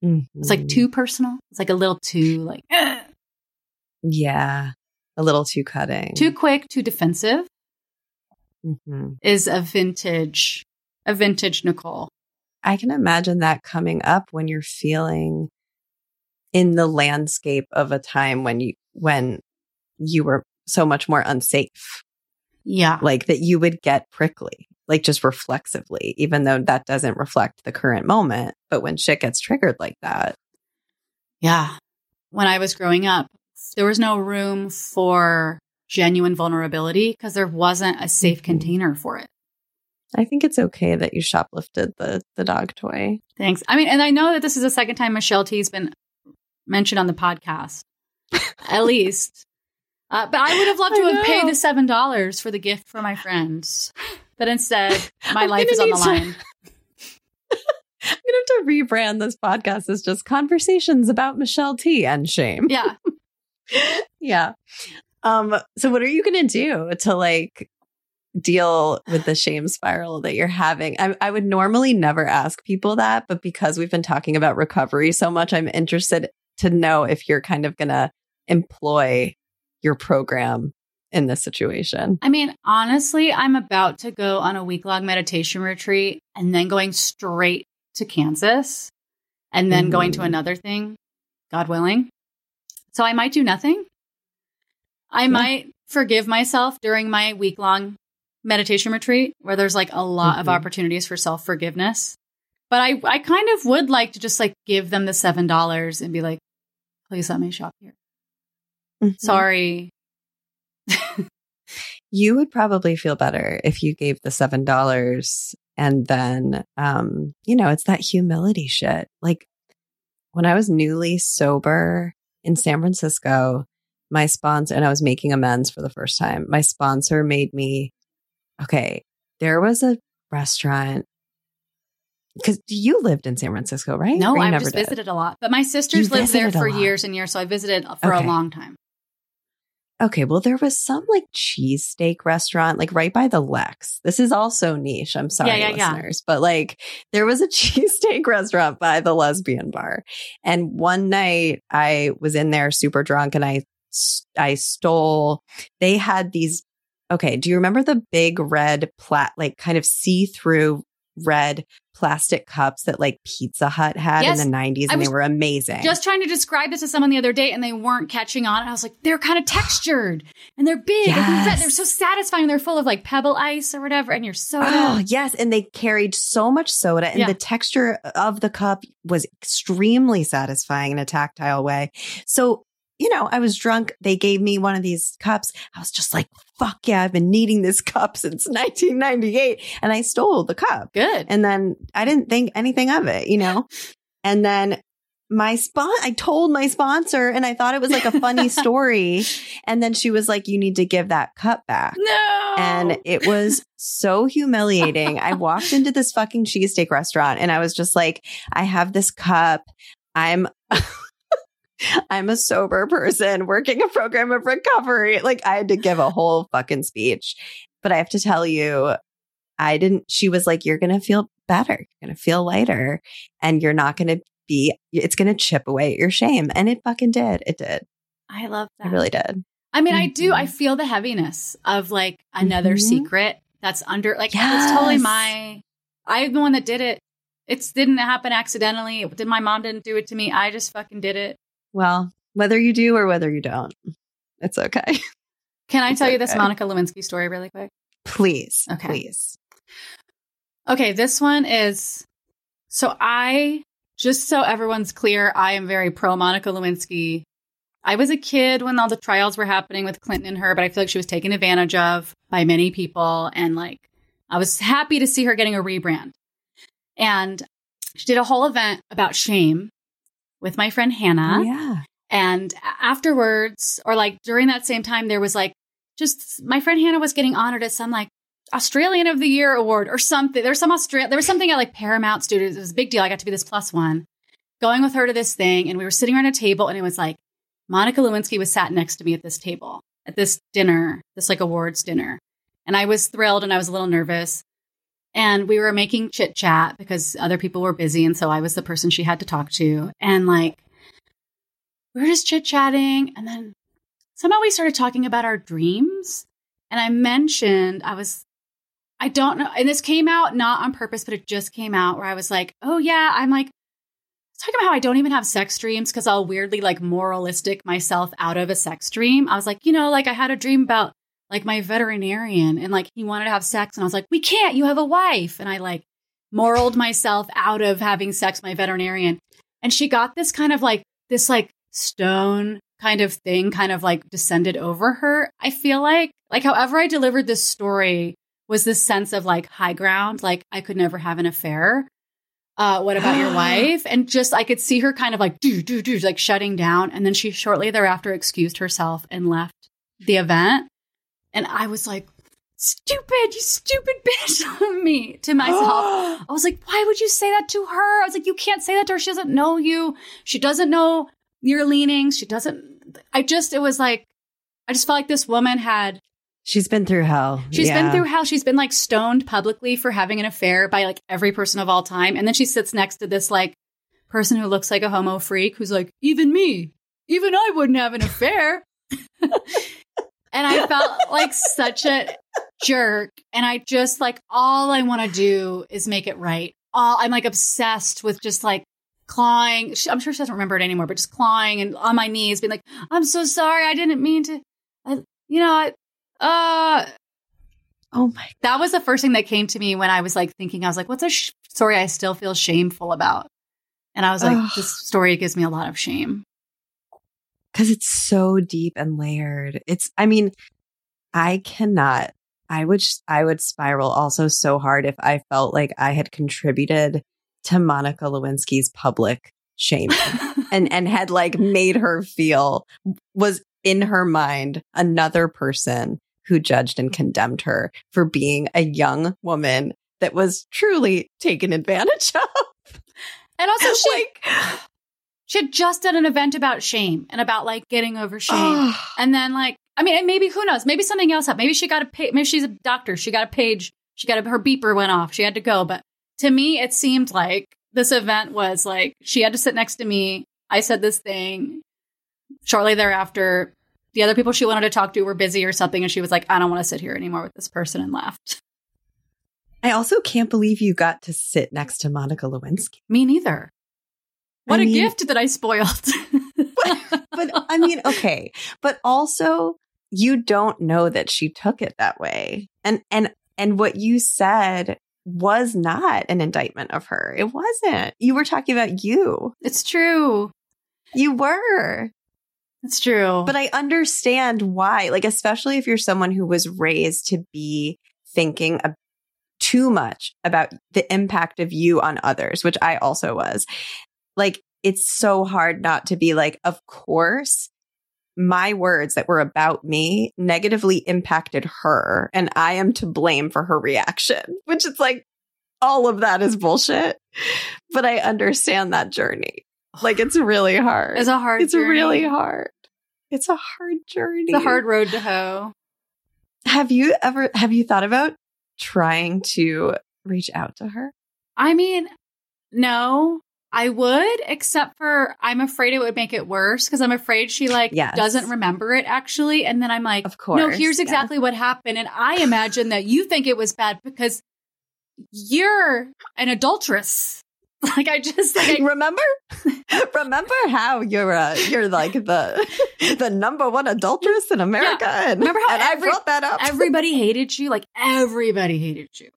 mm-hmm. it's like too personal. It's like a little too like, yeah, a little too cutting, too quick, too defensive. Mm-hmm. Is a vintage a vintage Nicole. I can imagine that coming up when you're feeling in the landscape of a time when you when you were so much more unsafe. Yeah. Like that you would get prickly, like just reflexively, even though that doesn't reflect the current moment. But when shit gets triggered like that. Yeah. When I was growing up, there was no room for genuine vulnerability because there wasn't a safe mm-hmm. container for it. I think it's okay that you shoplifted the the dog toy. Thanks. I mean, and I know that this is the second time Michelle T's been mentioned on the podcast, at least. Uh, but I would have loved to have paid the seven dollars for the gift for my friends, but instead, my life is on the line. I'm gonna have to to rebrand this podcast as just conversations about Michelle T and shame. Yeah. yeah. Um, so what are you gonna do to like deal with the shame spiral that you're having? I, I would normally never ask people that, but because we've been talking about recovery so much, I'm interested to know if you're kind of gonna employ your program in this situation. I mean, honestly, I'm about to go on a week long meditation retreat and then going straight to Kansas and then mm. going to mm. another thing, God willing. So I might do nothing. I yeah. might forgive myself during my week long meditation retreat where there's like a lot mm-hmm. of opportunities for self forgiveness. But I, I kind of would like to just like give them the $7 and be like, please let me shop here. Mm-hmm. Sorry. you would probably feel better if you gave the $7 and then, um, you know, it's that humility shit. Like when I was newly sober in San Francisco, my sponsor, and I was making amends for the first time, my sponsor made me, okay, there was a restaurant because you lived in San Francisco, right? No, I just did? visited a lot. But my sisters you lived there for years and years, so I visited for okay. a long time. Okay, well, there was some like cheesesteak restaurant, like right by the Lex. This is also niche. I'm sorry, yeah, yeah, listeners, yeah. but like there was a cheesesteak restaurant by the lesbian bar. And one night I was in there super drunk and I, I stole, they had these. Okay, do you remember the big red plat, like kind of see through red plastic cups that like Pizza Hut had yes, in the 90s and they were amazing. Just trying to describe this to someone the other day and they weren't catching on. I was like, they're kind of textured and they're big yes. and they're so satisfying. They're full of like pebble ice or whatever and you're soda. Oh, yes. And they carried so much soda and yeah. the texture of the cup was extremely satisfying in a tactile way. So you know, I was drunk. They gave me one of these cups. I was just like, fuck yeah, I've been needing this cup since 1998. And I stole the cup. Good. And then I didn't think anything of it, you know? and then my spon I told my sponsor and I thought it was like a funny story. And then she was like, you need to give that cup back. No. And it was so humiliating. I walked into this fucking cheesesteak restaurant and I was just like, I have this cup. I'm I'm a sober person working a program of recovery. Like I had to give a whole fucking speech. But I have to tell you, I didn't, she was like, you're going to feel better. You're going to feel lighter and you're not going to be, it's going to chip away at your shame. And it fucking did. It did. I love that. It really did. I mean, mm-hmm. I do. I mm-hmm. feel the heaviness of like another mm-hmm. secret that's under, like, yes. it's totally my, I'm the one that did it. It didn't happen accidentally. Did my mom didn't do it to me. I just fucking did it. Well, whether you do or whether you don't, it's okay. Can I it's tell okay. you this Monica Lewinsky story really quick? Please. Okay. Please. Okay, this one is so I just so everyone's clear, I am very pro Monica Lewinsky. I was a kid when all the trials were happening with Clinton and her, but I feel like she was taken advantage of by many people. And like, I was happy to see her getting a rebrand. And she did a whole event about shame with my friend Hannah. Oh, yeah. And afterwards, or like during that same time, there was like just my friend Hannah was getting honored at some like Australian of the Year award or something. There's some Australia, there was something at like Paramount Studios. It was a big deal. I got to be this plus one going with her to this thing. And we were sitting around a table and it was like Monica Lewinsky was sat next to me at this table at this dinner, this like awards dinner. And I was thrilled and I was a little nervous. And we were making chit chat because other people were busy. And so I was the person she had to talk to. And like, we were just chit chatting. And then somehow we started talking about our dreams. And I mentioned, I was, I don't know. And this came out not on purpose, but it just came out where I was like, oh, yeah, I'm like, talking about how I don't even have sex dreams because I'll weirdly like moralistic myself out of a sex dream. I was like, you know, like I had a dream about like my veterinarian and like he wanted to have sex and I was like, we can't, you have a wife. And I like moraled myself out of having sex with my veterinarian. And she got this kind of like, this like stone kind of thing kind of like descended over her. I feel like, like however I delivered this story was this sense of like high ground, like I could never have an affair. Uh, what about your wife? And just I could see her kind of like do do do like shutting down, and then she shortly thereafter excused herself and left the event. And I was like, stupid, you stupid bitch of me to myself. I was like, why would you say that to her? I was like, you can't say that to her. She doesn't know you. She doesn't know your leanings. She doesn't, I just, it was like, I just felt like this woman had She's been through hell. She's Yeah. been through hell. She's been like stoned publicly for having an affair by like every person of all time. And then she sits next to this like person who looks like a homo freak who's like, even me, even I wouldn't have an affair. and I felt like such a jerk. And I just like, all I want to do is make it right. All I'm like obsessed with just like clawing. I'm sure she doesn't remember it anymore, but just clawing and on my knees, being like, I'm so sorry. I didn't mean to, I, you know, I, uh, Oh my. that was the first thing that came to me when I was like thinking, I was like, what's a sh- story I still feel shameful about? And I was like, Ugh. this story gives me a lot of shame. Because it's so deep and layered. It's, I mean, I cannot, I would, I would spiral also so hard if I felt like I had contributed to Monica Lewinsky's public shame and, and had like made her feel was in her mind another person who judged and condemned her for being a young woman that was truly taken advantage of. and also, she, like, she had just done an event about shame and about like getting over shame. And then like, I mean, maybe who knows? Maybe something else happened. Maybe she got a page. Maybe she's a doctor. She got a page. She got a, her beeper went off. She had to go. But to me, it seemed like this event was like she had to sit next to me. I said this thing. Shortly thereafter, the other people she wanted to talk to were busy or something, and she was like, "I don't want to sit here anymore with this person," and left. I also can't believe you got to sit next to Monica Lewinsky. Me neither. What I a mean- gift that I spoiled. But I mean, okay, but also you don't know that she took it that way. And and and what you said was not an indictment of her. It wasn't. You were talking about you. it's true. You were. It's true. But I understand why, like, especially if you're someone who was raised to be thinking too much about the impact of you on others, which I also was. Like, it's so hard not to be like, of course, my words that were about me negatively impacted her, and I am to blame for her reaction, which is like, all of that is bullshit. But I understand that journey. Like, it's really hard. it's a hard. It's journey. really hard. It's a hard journey. It's a hard road to hoe. Have you ever have you thought about trying to reach out to her? I mean, no, I would, except for I'm afraid it would make it worse because I'm afraid she like Yes. doesn't remember it actually. And then I'm like, Of course. no, here's yeah. exactly what happened. And I imagine that you think it was bad because you're an adulteress. Like I just like I, remember remember how you're uh, you're like the the number one adulteress in America and, Remember how and every- I brought that up everybody hated you. Like everybody hated you.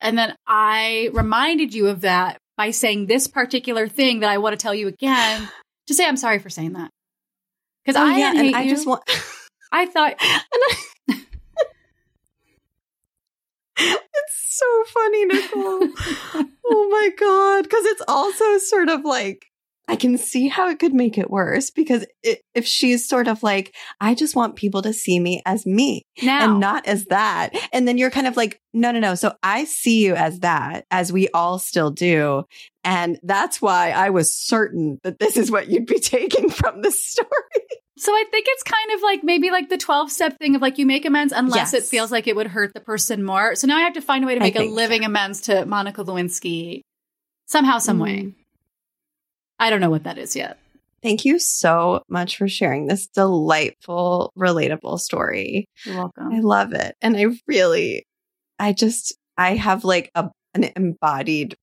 And then I reminded you of that by saying this particular thing that I want to tell you again. To say I'm sorry for saying that. Because Oh, I yeah, hate I you. just want I thought it's so funny, Nicole. oh my god, because it's also sort of like I can see how it could make it worse because it, if she's sort of like, I just want people to see me as me now and not as that. And then you're kind of like, no, no, no. So I see you as that, as we all still do. And that's why I was certain that this is what you'd be taking from this story. So I think it's kind of like maybe like the 12 step thing of like you make amends unless Yes. it feels like it would hurt the person more. So now I have to find a way to make a living amends to Monica Lewinsky somehow, some way. Mm. I don't know what that is yet. Thank you so much for sharing this delightful, relatable story. You're welcome. I love it. And I really, I just, I have like a, an embodied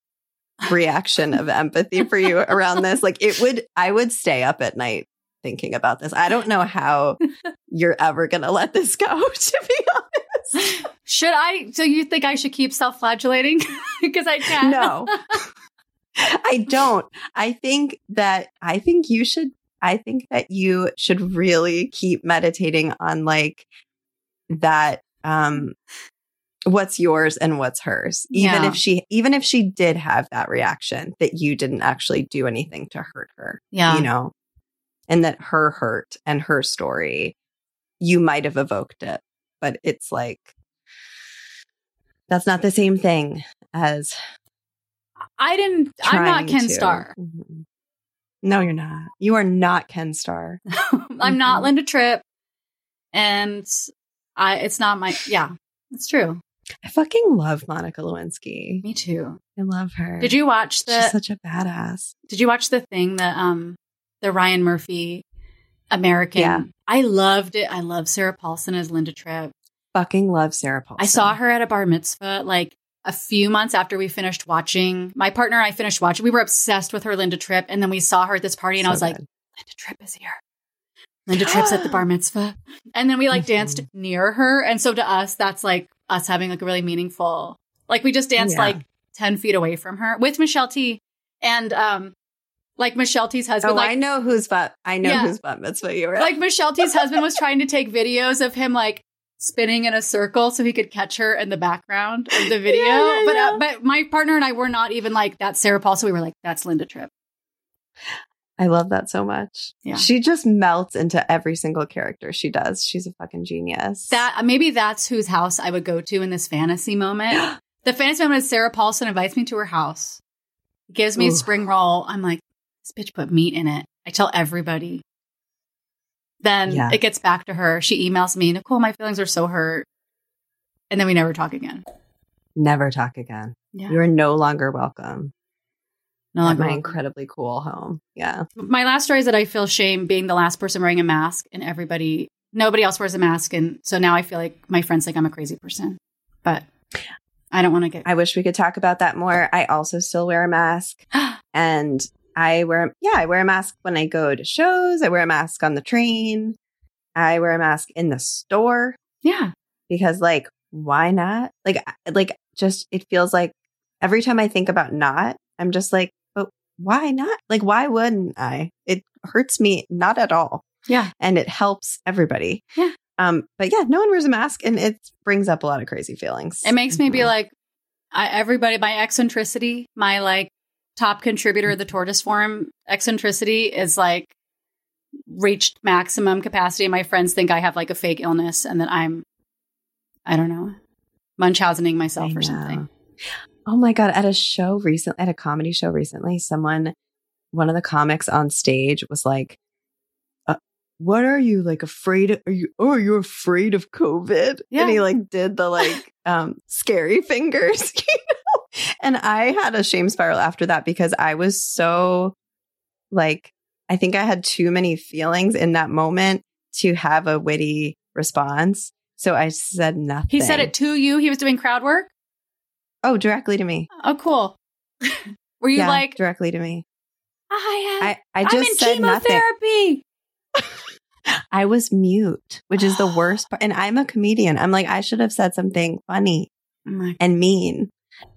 reaction of empathy for you around this. Like it would, I would stay up at night thinking about this. I don't know how you're ever going to let this go, to be honest. Should I? So you think I should keep self flagellating? Because I can't? No, I don't. I think that, I think you should, I think that you should really keep meditating on like that, um, what's yours and what's hers even Yeah. if she even if she did have that reaction that you didn't actually do anything to hurt her Yeah. you know and that her hurt and her story you might have evoked it but it's like That's not the same thing as I didn't. I'm not Ken to. Starr. Mhm. No, you're not. You are not Ken Starr. I'm not Mhm. Linda Tripp, and I. It's not my. Yeah, it's true. I fucking love Monica Lewinsky. Me too. I love her. Did you watch the? She's such a badass. Did you watch the thing that um the Ryan Murphy American? Yeah. I loved it. I love Sarah Paulson as Linda Tripp. Fucking love Sarah Paulson. I saw her at a bar mitzvah like a few months after we finished watching. My partner and I finished watching. We were obsessed with her Linda Tripp, and then we saw her at this party, and I So was like. Linda Tripp is here. Linda Tripp's at the bar mitzvah. And then we like danced Mm-hmm. near her. And so to us, that's like us having like a really meaningful, like we just danced Yeah. like 10 feet away from her with Michelle T. And um, like Michelle T's husband, Oh, like, I know whose butt. I know Yeah. whose butt mitzvah you were. like Michelle T's husband was trying to take videos of him like spinning in a circle so he could catch her in the background of the video. Yeah, but. Uh, but my partner and I were not even like that's Sarah Paulson. We were like that's Linda Tripp. I love that so much. Yeah. She just melts into every single character she does. She's a fucking genius. That maybe that's whose house I would go to in this fantasy moment. the fantasy moment is Sarah Paulson invites me to her house, gives me a spring roll. I'm like, this bitch put meat in it. I tell everybody. Then Yeah. it gets back to her. She emails me, Nicole, my feelings are so hurt. And then we never talk again. Never talk again. Yeah. You are no longer welcome No longer. at my welcome. incredibly cool home. Yeah. my last story is that I feel shame being the last person wearing a mask and everybody, nobody else wears a mask. And so now I feel like my friends think I'm a crazy person, but I don't want to get, I wish we could talk about that more. I also still wear a mask and I wear, yeah, I wear a mask when I go to shows. I wear a mask on the train. I wear a mask in the store yeah. because like, why not? Like, like just, it feels like every time I think about not, I'm just like, but why not? Like, why wouldn't I? It hurts me not at all. Yeah. And it helps everybody. Yeah. Um, but yeah, no one wears a mask and it brings up a lot of crazy feelings. It makes me be Mhm. like, I, everybody, my eccentricity, my like top contributor of the Tortoise Forum eccentricity is like reached maximum capacity. My friends think I have like a fake illness and that I'm, I don't know, Munchausening myself I or know. something. Oh my God. At a show recently, at a comedy show recently, someone, one of the comics on stage was like, uh, what are you like afraid of? Are you, oh, are you afraid of COVID? Yeah. And he like did the like, um, scary fingers, you know? And I had a shame spiral after that because I was so like, I think I had too many feelings in that moment to have a witty response. So I said nothing. He said it to you. He was doing crowd work. Oh, directly to me. Oh, cool. Were you yeah, like, directly to me. I, uh, I, I am just in said nothing. chemotherapy. I was mute, which is the worst part. And I'm a comedian. I'm like, I should have said something funny oh I'm and mean,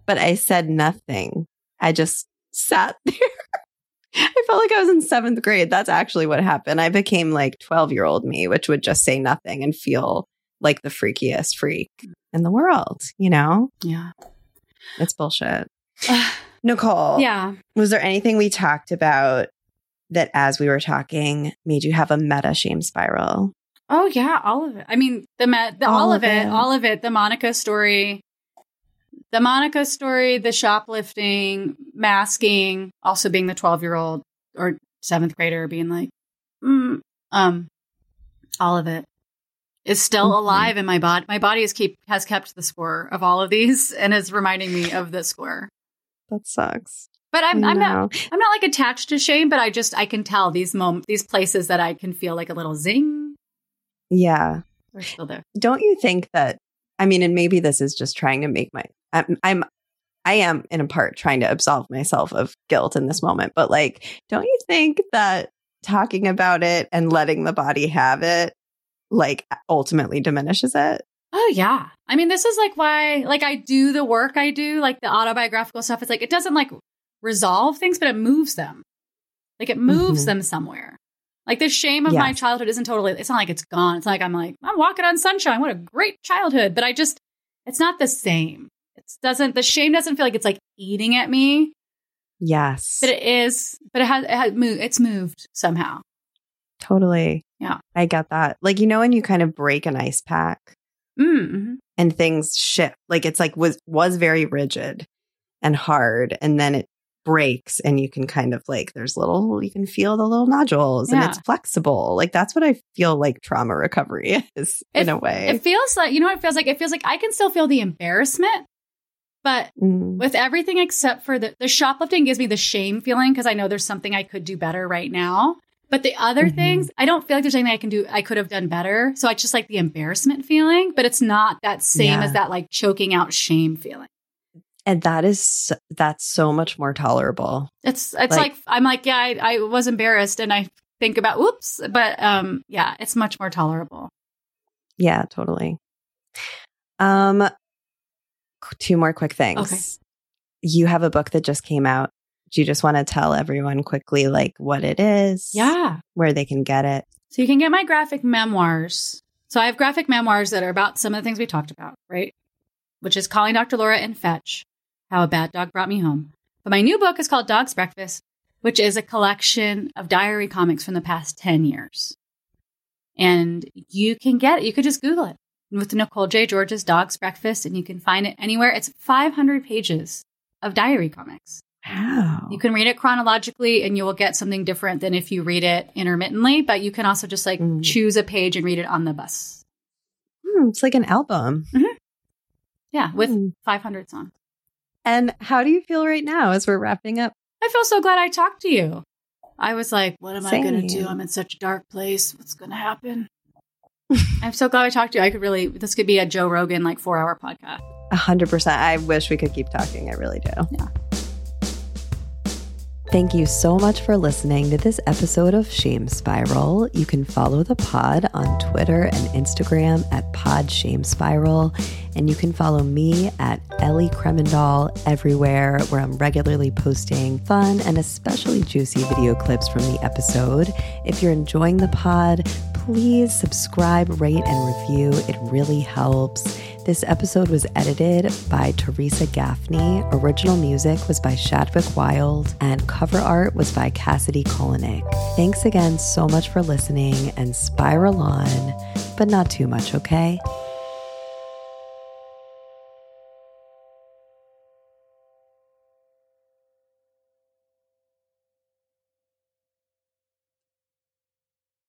but I said nothing. I just sat there. I felt like I was in seventh grade. That's actually what happened. I became like 12 year old me, which would just say nothing and feel like the freakiest freak in the world. You know, yeah. it's bullshit. Nicole, yeah. was there anything we talked about that as we were talking made you have a meta shame spiral? Oh yeah, all of it. I mean, the, ma- the all, All of of it, it. all of it. The Monica story, the Monica story, the shoplifting, masking, also being the twelve year old or seventh grader being like, mm, um, all of it is still Mhm. alive in my body. My body has keep has kept the score of all of these and is reminding me of the score. That sucks. But I'm I'm not I'm not like attached to shame, but I just I can tell these moments, these places that I can feel like a little zing. Yeah. They're still there. Don't you think that? I mean, and maybe this is just trying to make my. I'm. I'm I am in a part trying to absolve myself of guilt in this moment, but like, don't you think that talking about it and letting the body have it, like, ultimately diminishes it? Oh yeah. I mean, this is like why like I do the work I do, like the autobiographical stuff. It's like it doesn't like resolve things, but it moves them. Like it moves Mhm. them somewhere. Like the shame of my childhood isn't totally it's not like it's gone. It's not like I'm like, I'm walking on sunshine. What a great childhood. But I just it's not the same. It doesn't the shame doesn't feel like it's like eating at me, Yes, but it is, but it has it has moved it's moved somehow. totally. Yeah. I get that. Like, you know, when you kind of break an ice pack Mm-hmm. and things shift. Like it's like was was very rigid and hard and then it breaks and you can kind of like there's little you can feel the little nodules and it's flexible. Like that's what I feel like trauma recovery is in a way. It feels like, you know what it feels like? It feels like I can still feel the embarrassment, but Mm. with everything except for the, the shoplifting gives me the shame feeling because I know there's something I could do better right now. But the other Mhm. things, I don't feel like there's anything I can do, I could have done better. So I just like the embarrassment feeling, but it's not that same Yeah. as that like choking out shame feeling. And that is that's so much more tolerable. It's it's Like- like, I'm like, yeah, I, I was embarrassed and I think about whoops, but um yeah, it's much more tolerable. Yeah, totally. Um two more quick things. Okay. You have a book that just came out. Do you just want to tell everyone quickly like what it is? Yeah. Where they can get it? So you can get my graphic memoirs. So I have graphic memoirs that are about some of the things we talked about, right? Which is Calling Dr. Laura and Fetch, How a Bad Dog Brought Me Home. But my new book is called Dog's Breakfast, which is a collection of diary comics from the past 10 years. And you can get it. You could just Google it with Nicole J. Georges Dog's Breakfast, and you can find it anywhere. It's 500 pages of diary comics. Wow. You can read it chronologically and you will get something different than if you read it intermittently, but you can also just like Mm. choose a page and read it on the bus. Hmm, it's like an album. Yeah, with Hmm. 500 songs. And how do you feel right now as we're wrapping up? I feel so glad I talked to you. I was like, what am I going to do? I'm in such a dark place. What's going to happen? I'm so glad I talked to you. I could really, this could be a Joe Rogan like four hour podcast. A hundred percent. I wish we could keep talking. I really do. Yeah. Thank you so much for listening to this episode of Shame Spiral. You can follow the pod on Twitter and Instagram at Pod Shame Spiral. And you can follow me at Ely Kreimendahl everywhere, where I'm regularly posting fun and especially juicy video clips from the episode. If you're enjoying the pod, please subscribe, rate, and review. It really helps. This episode was edited by Teresa Gaffney. Original music was by Shadwick Wild, and cover art was by Cassidy Kolinik. Thanks again so much for listening and spiral on, but not too much, okay?